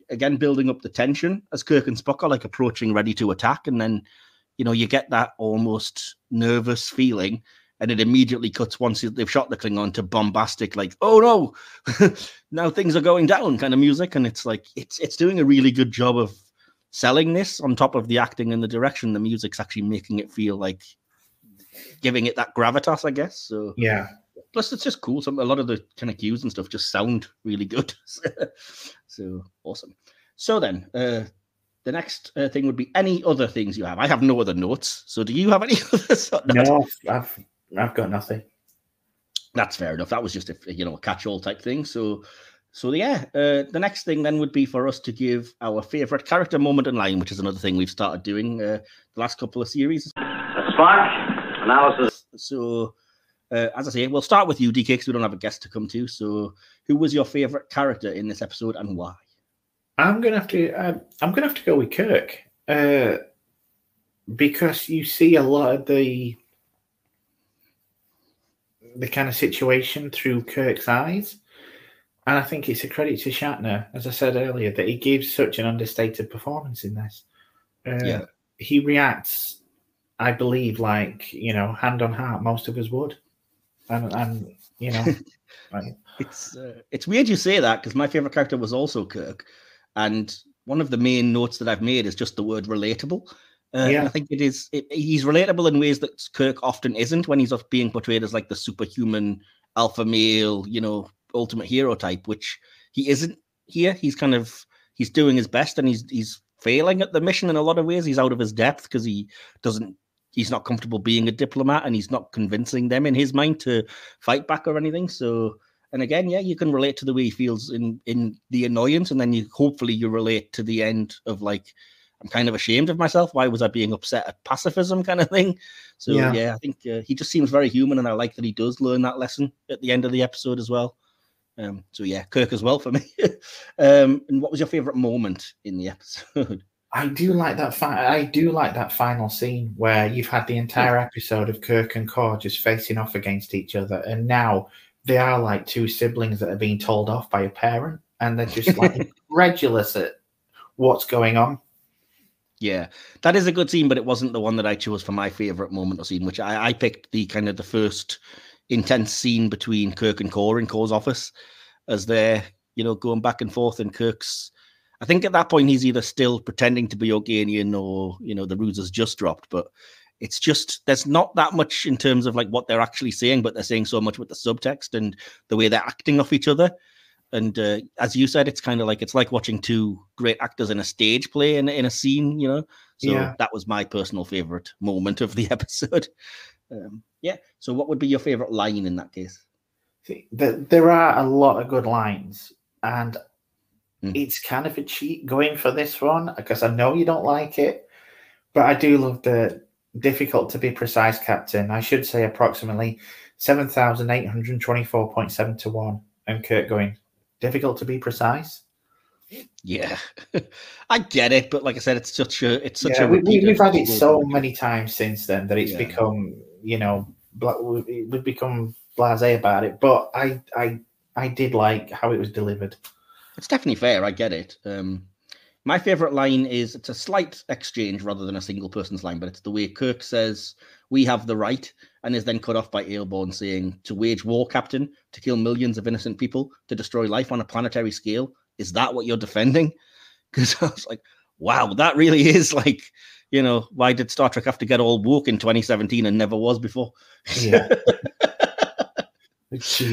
again building up the tension as Kirk and Spock are like approaching, ready to attack, and then you know you get that almost nervous feeling and it immediately cuts once they've shot the Klingon to bombastic, like, oh no, now things are going down kind of music. And it's like it's it's doing a really good job of selling this on top of the acting and the direction. The music's actually making it feel like giving it that gravitas, I guess. So yeah. plus it's just cool. Some a lot of the kind of cues and stuff just sound really good. so awesome. So then, uh the next uh, thing would be any other things you have. I have no other notes. So do you have any others? No, I've I've got nothing. that's fair enough. That was just a you know a catch-all type thing. So so yeah, uh, the next thing then would be for us to give our favorite character moment in line, which is another thing we've started doing uh, the last couple of series. Spark, analysis. So uh, as I say, we'll start with you, DK, because we don't have a guest to come to. So who was your favorite character in this episode and why? I'm gonna have to. Uh, I'm gonna have to go with Kirk uh, because you see a lot of the the kind of situation through Kirk's eyes, and I think it's a credit to Shatner, as I said earlier, that he gives such an understated performance in this. Uh, Yeah. he reacts, I believe, like you know, hand on heart, most of us would, and and you know, like, It's uh, it's weird you say that because my favorite character was also Kirk, and one of the main notes that I've made is just the word relatable. Uh, Yeah. I think it is. It, he's relatable in ways that Kirk often isn't when he's being portrayed as like the superhuman alpha male, you know, ultimate hero type, which he isn't here. He's kind of he's doing his best and he's he's failing at the mission in a lot of ways. He's out of his depth because he doesn't he's not comfortable being a diplomat and he's not convincing them in his mind to fight back or anything. So and again, yeah, you can relate to the way he feels in in the annoyance, and then you hopefully you relate to the end of like I'm kind of ashamed of myself. Why was I being upset at pacifism, kind of thing? So yeah, yeah I think uh, he just seems very human, and I like that he does learn that lesson at the end of the episode as well. Um, so yeah, Kirk as well for me. um, and what was your favorite moment in the episode? I do like that. Fi- I do like that final scene where you've had the entire episode of Kirk and Kor just facing off against each other, and now they are like two siblings that are being told off by a parent, and they're just like incredulous at what's going on. Yeah, that is a good scene, but it wasn't the one that I chose for my favorite moment or scene, which I, I picked the kind of the first intense scene between Kirk and Kor in Kor's office as they're, you know, going back and forth. And Kirk's, I think at that point, he's either still pretending to be Organian or, you know, the ruse has just dropped. But it's just, there's not that much in terms of like what they're actually saying, but they're saying so much with the subtext and the way they're acting off each other. And uh, as you said, it's kind of like it's like watching two great actors in a stage play in, in a scene, you know. So yeah. that was my personal favorite moment of the episode. Um, yeah. So, what would be your favorite line in that case? See, there are a lot of good lines, and mm. it's kind of a cheat going for this one because I know you don't like it, but I do love the difficult to be precise, Captain. I should say approximately seven thousand eight hundred twenty-four point seven to one, and Kirk going difficult to be precise. Yeah, I get it, but like I said, it's such a it's such yeah, a. We, have had it so many times since then that it's yeah. become you know we've become blasé about it. But I I I did like how it was delivered. It's definitely fair. I get it. Um, my favorite line is it's a slight exchange rather than a single person's line, but it's the way Kirk says, We have the right, and is then cut off by Ayelborne saying, To wage war, Captain, to kill millions of innocent people, to destroy life on a planetary scale. Is that what you're defending? Because I was like, wow, that really is like, you know, why did Star Trek have to get all woke in 2017 and never was before? Yeah.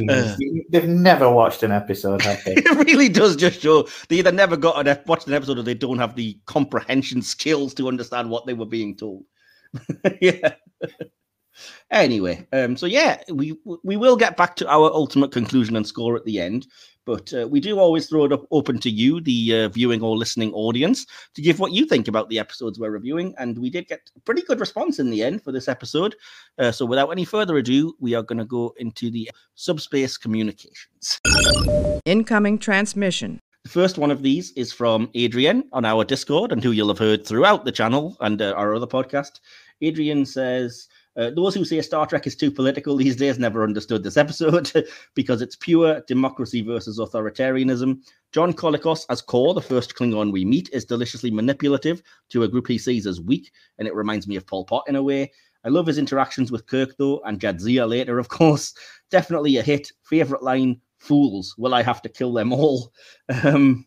Uh, They've never watched an episode, have they? it really does just show they either never got an, watched an episode or they don't have the comprehension skills to understand what they were being told. yeah. Anyway, um, so yeah, we we will get back to our ultimate conclusion and score at the end. But uh, we do always throw it up open to you, the uh, viewing or listening audience, to give what you think about the episodes we're reviewing. And we did get a pretty good response in the end for this episode. Uh, so without any further ado, we are going to go into the subspace communications. Incoming transmission. The first one of these is from Adrian on our Discord, and who you'll have heard throughout the channel and uh, our other podcast. Adrian says, uh, those who say Star Trek is too political these days never understood this episode because it's pure democracy versus authoritarianism. John Colicos, as Kor, the first Klingon we meet, is deliciously manipulative to a group he sees as weak, and it reminds me of Pol Pot in a way. I love his interactions with Kirk, though, and Jadzia later, of course. Definitely a hit. Favorite line Fools, will I have to kill them all? Um,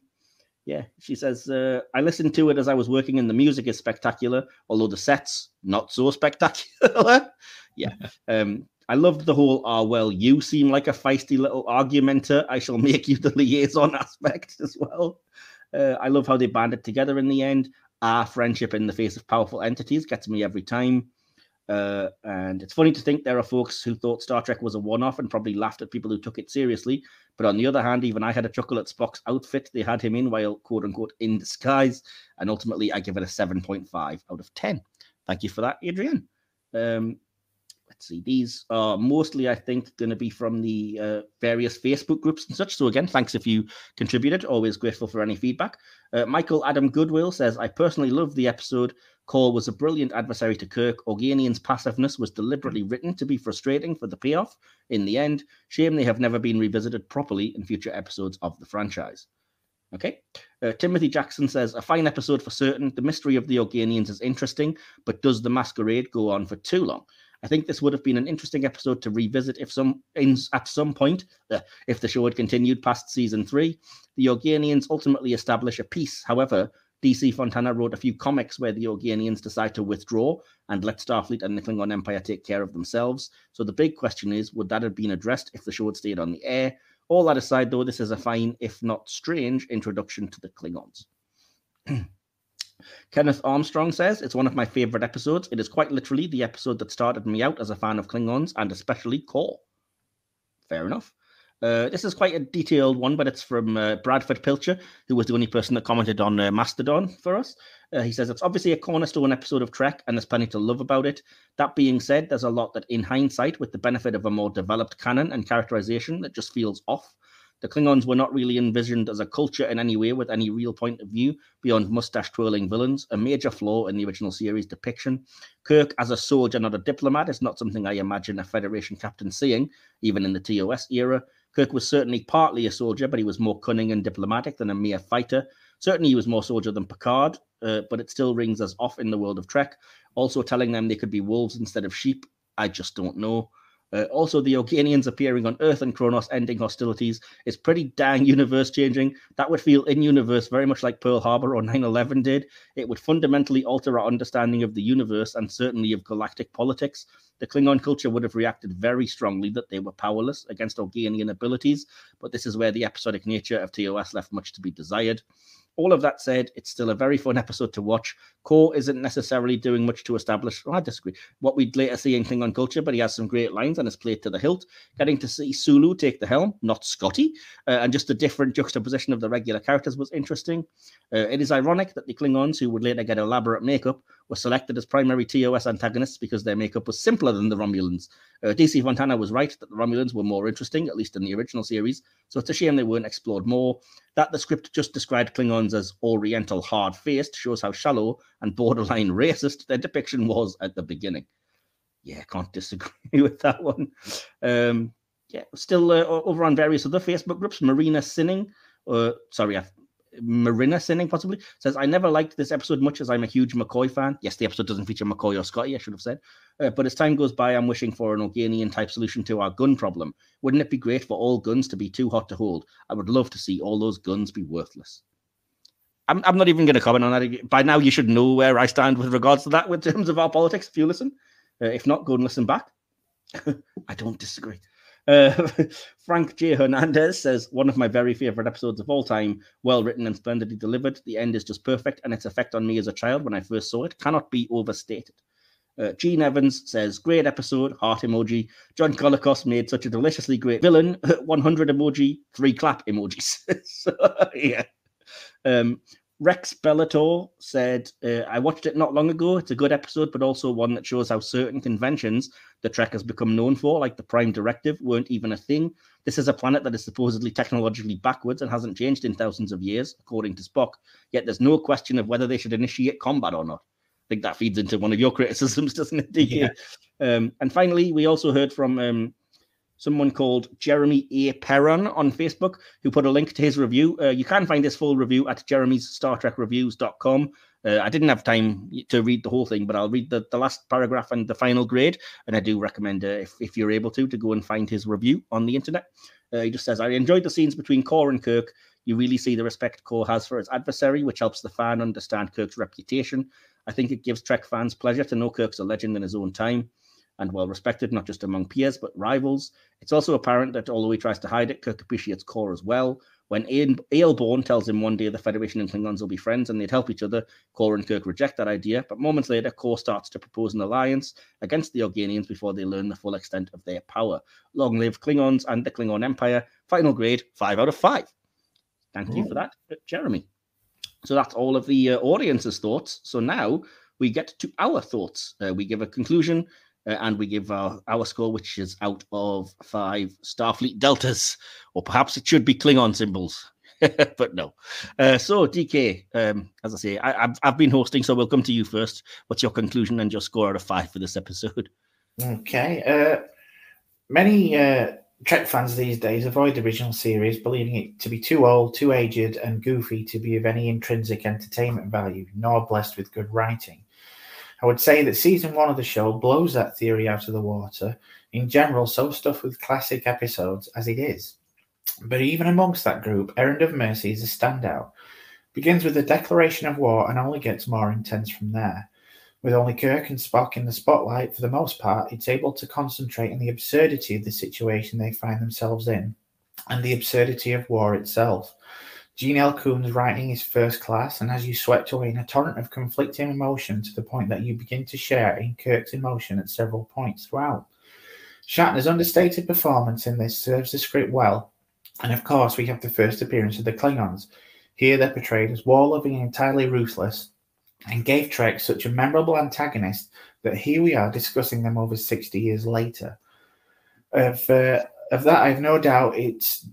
yeah, she says, uh, I listened to it as I was working, and the music is spectacular, although the sets not so spectacular. yeah. Um, I loved the whole, ah, oh, well, you seem like a feisty little argumenter. I shall make you the liaison aspect as well. Uh, I love how they banded together in the end. Our friendship in the face of powerful entities gets me every time. Uh, and it's funny to think there are folks who thought Star Trek was a one off and probably laughed at people who took it seriously. But on the other hand, even I had a chuckle at Spock's outfit they had him in while quote unquote in disguise. And ultimately, I give it a 7.5 out of 10. Thank you for that, Adrian. Um, let's see, these are mostly, I think, going to be from the uh, various Facebook groups and such. So, again, thanks if you contributed. Always grateful for any feedback. Uh, Michael Adam Goodwill says, I personally love the episode. Kor was a brilliant adversary to Kirk. Organian's passiveness was deliberately written to be frustrating for the payoff in the end. Shame they have never been revisited properly in future episodes of the franchise. Okay. Uh, Timothy Jackson says, a fine episode for certain. The mystery of the Organians is interesting, but does the masquerade go on for too long? I think this would have been an interesting episode to revisit if some in, at some point, uh, if the show had continued past season three. The Organians ultimately establish a peace. However, DC Fontana wrote a few comics where the Organians decide to withdraw and let Starfleet and the Klingon Empire take care of themselves. So the big question is, would that have been addressed if the show had stayed on the air? All that aside, though, this is a fine, if not strange, introduction to the Klingons. Kenneth Armstrong says it's one of my favorite episodes. It is quite literally the episode that started me out as a fan of Klingons and especially Kor. Fair enough. Uh, this is quite a detailed one, but it's from uh, Bradford Pilcher, who was the only person that commented on uh, Mastodon for us. Uh, he says it's obviously a cornerstone episode of Trek, and there's plenty to love about it. That being said, there's a lot that, in hindsight, with the benefit of a more developed canon and characterization, that just feels off. The Klingons were not really envisioned as a culture in any way with any real point of view beyond mustache twirling villains, a major flaw in the original series depiction. Kirk, as a soldier, not a diplomat, is not something I imagine a Federation captain seeing, even in the TOS era. Kirk was certainly partly a soldier, but he was more cunning and diplomatic than a mere fighter. Certainly, he was more soldier than Picard, uh, but it still rings us off in the world of Trek. Also, telling them they could be wolves instead of sheep, I just don't know. Uh, also, the Organians appearing on Earth and Kronos ending hostilities is pretty dang universe changing. That would feel in universe very much like Pearl Harbor or 9 11 did. It would fundamentally alter our understanding of the universe and certainly of galactic politics. The Klingon culture would have reacted very strongly that they were powerless against Organian abilities, but this is where the episodic nature of TOS left much to be desired. All of that said, it's still a very fun episode to watch. Kor isn't necessarily doing much to establish, well, I disagree, what we'd later see in Klingon culture, but he has some great lines and is played to the hilt. Getting to see Sulu take the helm, not Scotty, uh, and just a different juxtaposition of the regular characters was interesting. Uh, it is ironic that the Klingons, who would later get elaborate makeup, were selected as primary TOS antagonists because their makeup was simpler than the Romulans. Uh, DC Fontana was right that the Romulans were more interesting, at least in the original series, so it's a shame they weren't explored more. That the script just described Klingons as Oriental hard faced shows how shallow and borderline racist their depiction was at the beginning. Yeah, can't disagree with that one. Um, yeah, still uh, over on various other Facebook groups, Marina Sinning, uh, sorry, I've Marina Sinning possibly says, I never liked this episode much as I'm a huge McCoy fan. Yes, the episode doesn't feature McCoy or Scotty, I should have said. Uh, but as time goes by, I'm wishing for an Organian type solution to our gun problem. Wouldn't it be great for all guns to be too hot to hold? I would love to see all those guns be worthless. I'm, I'm not even going to comment on that. By now, you should know where I stand with regards to that in terms of our politics, if you listen. Uh, if not, go and listen back. I don't disagree. Uh, Frank J. Hernandez says, one of my very favorite episodes of all time, well written and splendidly delivered. The end is just perfect, and its effect on me as a child when I first saw it cannot be overstated. Uh, Gene Evans says, great episode, heart emoji. John Colicos made such a deliciously great villain, 100 emoji, three clap emojis. so, yeah. Um, Rex Bellator said, uh, I watched it not long ago. It's a good episode, but also one that shows how certain conventions the Trek has become known for, like the Prime Directive, weren't even a thing. This is a planet that is supposedly technologically backwards and hasn't changed in thousands of years, according to Spock. Yet there's no question of whether they should initiate combat or not. I think that feeds into one of your criticisms, doesn't it, DK? Yeah. Um, and finally, we also heard from um, someone called Jeremy A. Perron on Facebook, who put a link to his review. Uh, you can find this full review at jeremy's Star Trek Reviews.com. Uh, I didn't have time to read the whole thing, but I'll read the, the last paragraph and the final grade. And I do recommend, uh, if, if you're able to, to go and find his review on the internet. Uh, he just says, I enjoyed the scenes between Kor and Kirk. You really see the respect Kor has for his adversary, which helps the fan understand Kirk's reputation. I think it gives Trek fans pleasure to know Kirk's a legend in his own time and well respected, not just among peers, but rivals. It's also apparent that although he tries to hide it, Kirk appreciates Kor as well. When Ayelborne tells him one day the Federation and Klingons will be friends and they'd help each other, Kor and Kirk reject that idea. But moments later, Kor starts to propose an alliance against the Organians before they learn the full extent of their power. Long live Klingons and the Klingon Empire. Final grade, five out of five. Thank Ooh. you for that, Jeremy. So that's all of the uh, audience's thoughts. So now we get to our thoughts. Uh, we give a conclusion uh, and we give our, our score, which is out of five Starfleet deltas, or perhaps it should be Klingon symbols. but no. Uh, so, DK, um, as I say, I, have I've been hosting, so we'll come to you first. What's your conclusion and your score out of five for this episode? Okay. Uh, many uh, Trek fans these days avoid the original series, believing it to be too old, too aged, and goofy to be of any intrinsic entertainment value, nor blessed with good writing. I would say that season one of the show blows that theory out of the water. In general, so stuffed with classic episodes as it is. But even amongst that group, Errand of Mercy is a standout. Begins with a declaration of war and only gets more intense from there. With only Kirk and Spock in the spotlight for the most part, it's able to concentrate on the absurdity of the situation they find themselves in and the absurdity of war itself. Gene L. Coon's writing is first class, and as you swept away in a torrent of conflicting emotion to the point that you begin to share in Kirk's emotion at several points throughout. Shatner's understated performance in this serves the script well, and of course, we have the first appearance of the Klingons. Here they're portrayed as war loving and entirely ruthless, and gave Trek such a memorable antagonist that here we are discussing them over 60 years later. Of, uh, of that, I have no doubt it's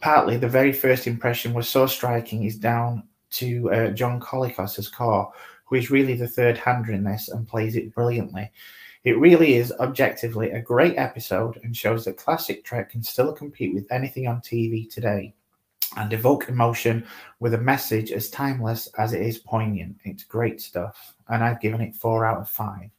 partly the very first impression was so striking is down to uh, John Colicos as Kor, who is really the third hander in this and plays it brilliantly. It really is objectively a great episode and shows that classic Trek can still compete with anything on TV today and evoke emotion with a message as timeless as it is poignant. It's great stuff. And I've given it four out of five.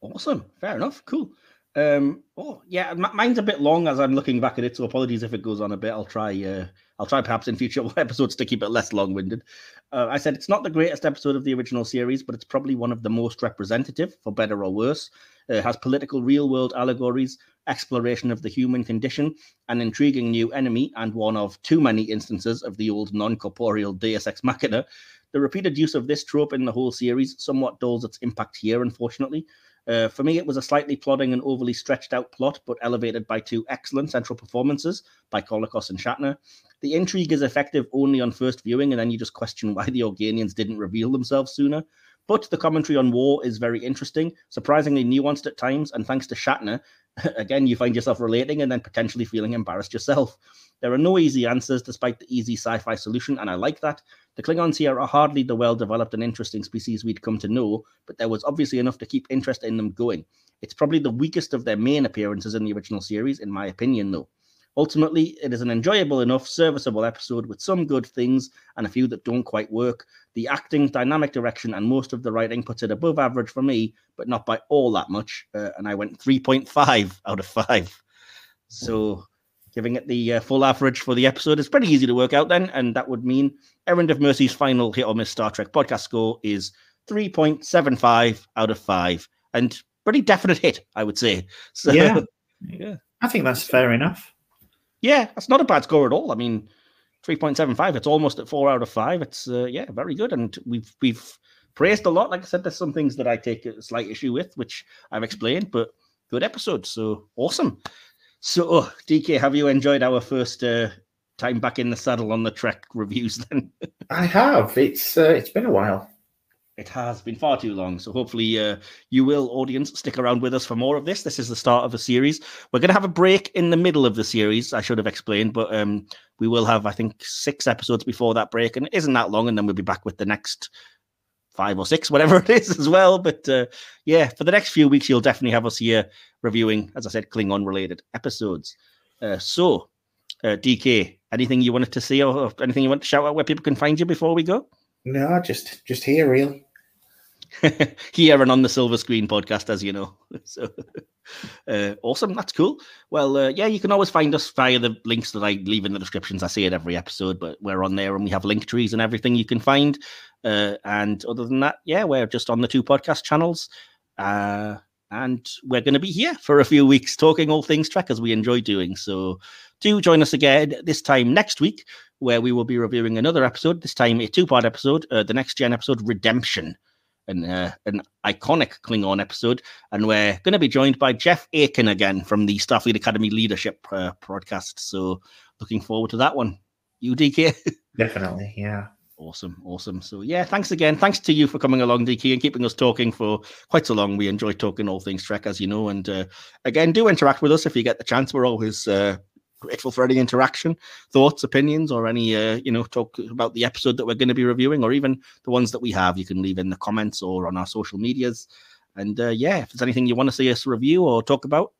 Awesome. Fair enough. Cool. Um, oh yeah, mine's a bit long as I'm looking back at it, so apologies if it goes on a bit. I'll try. Uh, I'll try perhaps in future episodes to keep it less long-winded. Uh, I said it's not the greatest episode of the original series, but it's probably one of the most representative, for better or worse. Uh, it has political, real-world allegories, exploration of the human condition, an intriguing new enemy, and one of too many instances of the old non-corporeal Deus Ex Machina. The repeated use of this trope in the whole series somewhat dulls its impact here, unfortunately. Uh, for me, it was a slightly plodding and overly stretched out plot, but elevated by two excellent central performances by Colicos and Shatner. The intrigue is effective only on first viewing, and then you just question why the Organians didn't reveal themselves sooner. But the commentary on war is very interesting, surprisingly nuanced at times, and thanks to Shatner, again, you find yourself relating and then potentially feeling embarrassed yourself. There are no easy answers despite the easy sci fi solution, and I like that. The Klingons here are hardly the well developed and interesting species we'd come to know, but there was obviously enough to keep interest in them going. It's probably the weakest of their main appearances in the original series, in my opinion, though. Ultimately, it is an enjoyable enough, serviceable episode with some good things and a few that don't quite work. The acting, dynamic direction, and most of the writing puts it above average for me, but not by all that much. Uh, and I went 3.5 out of 5. So giving it the uh, full average for the episode is pretty easy to work out then. And that would mean Errand of Mercy's final hit or miss Star Trek podcast score is 3.75 out of 5. And pretty definite hit, I would say. So, Yeah. yeah. I think that's fair enough. Yeah, that's not a bad score at all. I mean, three point seven five. It's almost at four out of five. It's uh, yeah, very good. And we've we've praised a lot. Like I said, there's some things that I take a slight issue with, which I've explained. But good episode. So awesome. So oh, DK, have you enjoyed our first uh, time back in the saddle on the Trek reviews? Then I have. It's uh, it's been a while. It has been far too long. So hopefully uh, you will, audience, stick around with us for more of this. This is the start of a series. We're going to have a break in the middle of the series. I should have explained, but um, we will have, I think, six episodes before that break, and it isn't that long. And then we'll be back with the next five or six, whatever it is, as well. But uh, yeah, for the next few weeks, you'll definitely have us here reviewing, as I said, Klingon related episodes. Uh, so, uh, DK, anything you wanted to see or, or anything you want to shout out where people can find you before we go? No, just just here really. here and on the Silver Screen podcast, as you know. So uh, awesome, that's cool. Well, uh, yeah, you can always find us via the links that I leave in the descriptions. I say it every episode, but we're on there and we have link trees and everything you can find. Uh, and other than that, yeah, we're just on the two podcast channels. Uh, and we're going to be here for a few weeks talking all things Trek as we enjoy doing. So do join us again this time next week, where we will be reviewing another episode, this time a two part episode, uh, the next gen episode, Redemption an, uh, an iconic Klingon episode. And we're going to be joined by Jeff Aiken again from the Starfleet Academy Leadership uh, podcast. So looking forward to that one. You, DK? Definitely, yeah. Awesome, awesome. So yeah, thanks again. Thanks to you for coming along, DK, and keeping us talking for quite so long. We enjoy talking all things Trek, as you know. And uh, again, do interact with us if you get the chance. We're always uh, grateful for any interaction, thoughts, opinions, or any uh, you know talk about the episode that we're going to be reviewing, or even the ones that we have. You can leave in the comments or on our social medias. And uh, yeah, if there's anything you want to see us review or talk about,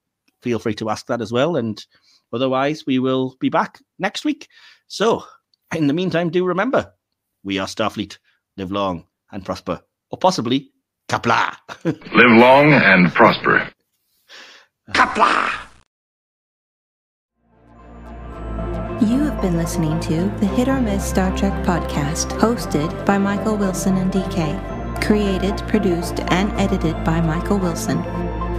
feel free to ask that as well. And otherwise, we will be back next week. So in the meantime, do remember we are Starfleet. Live long and prosper, or possibly Qapla'. Live long and prosper. Qapla'. You have been listening to the Hit or Miss Star Trek podcast, hosted by Michael Wilson and DK. Created, produced, and edited by Michael Wilson.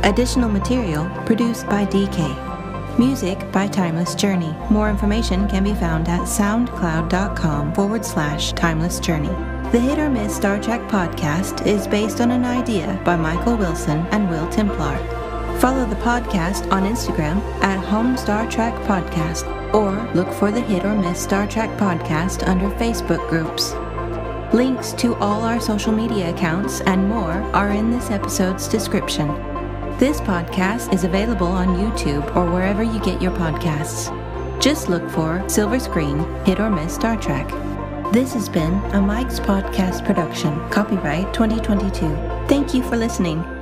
Additional material produced by DK. Music by Timeless Journey. More information can be found at soundcloud.com forward slash timeless journey. The Hit or Miss Star Trek podcast is based on an idea by Michael Wilson and Will Templar. Follow the podcast on Instagram at Home Star Trek Podcast or look for the Hit or Miss Star Trek podcast under Facebook groups. Links to all our social media accounts and more are in this episode's description. This podcast is available on YouTube or wherever you get your podcasts. Just look for Silver Screen Hit or Miss Star Trek. This has been a Mike's Podcast production, copyright 2022. Thank you for listening.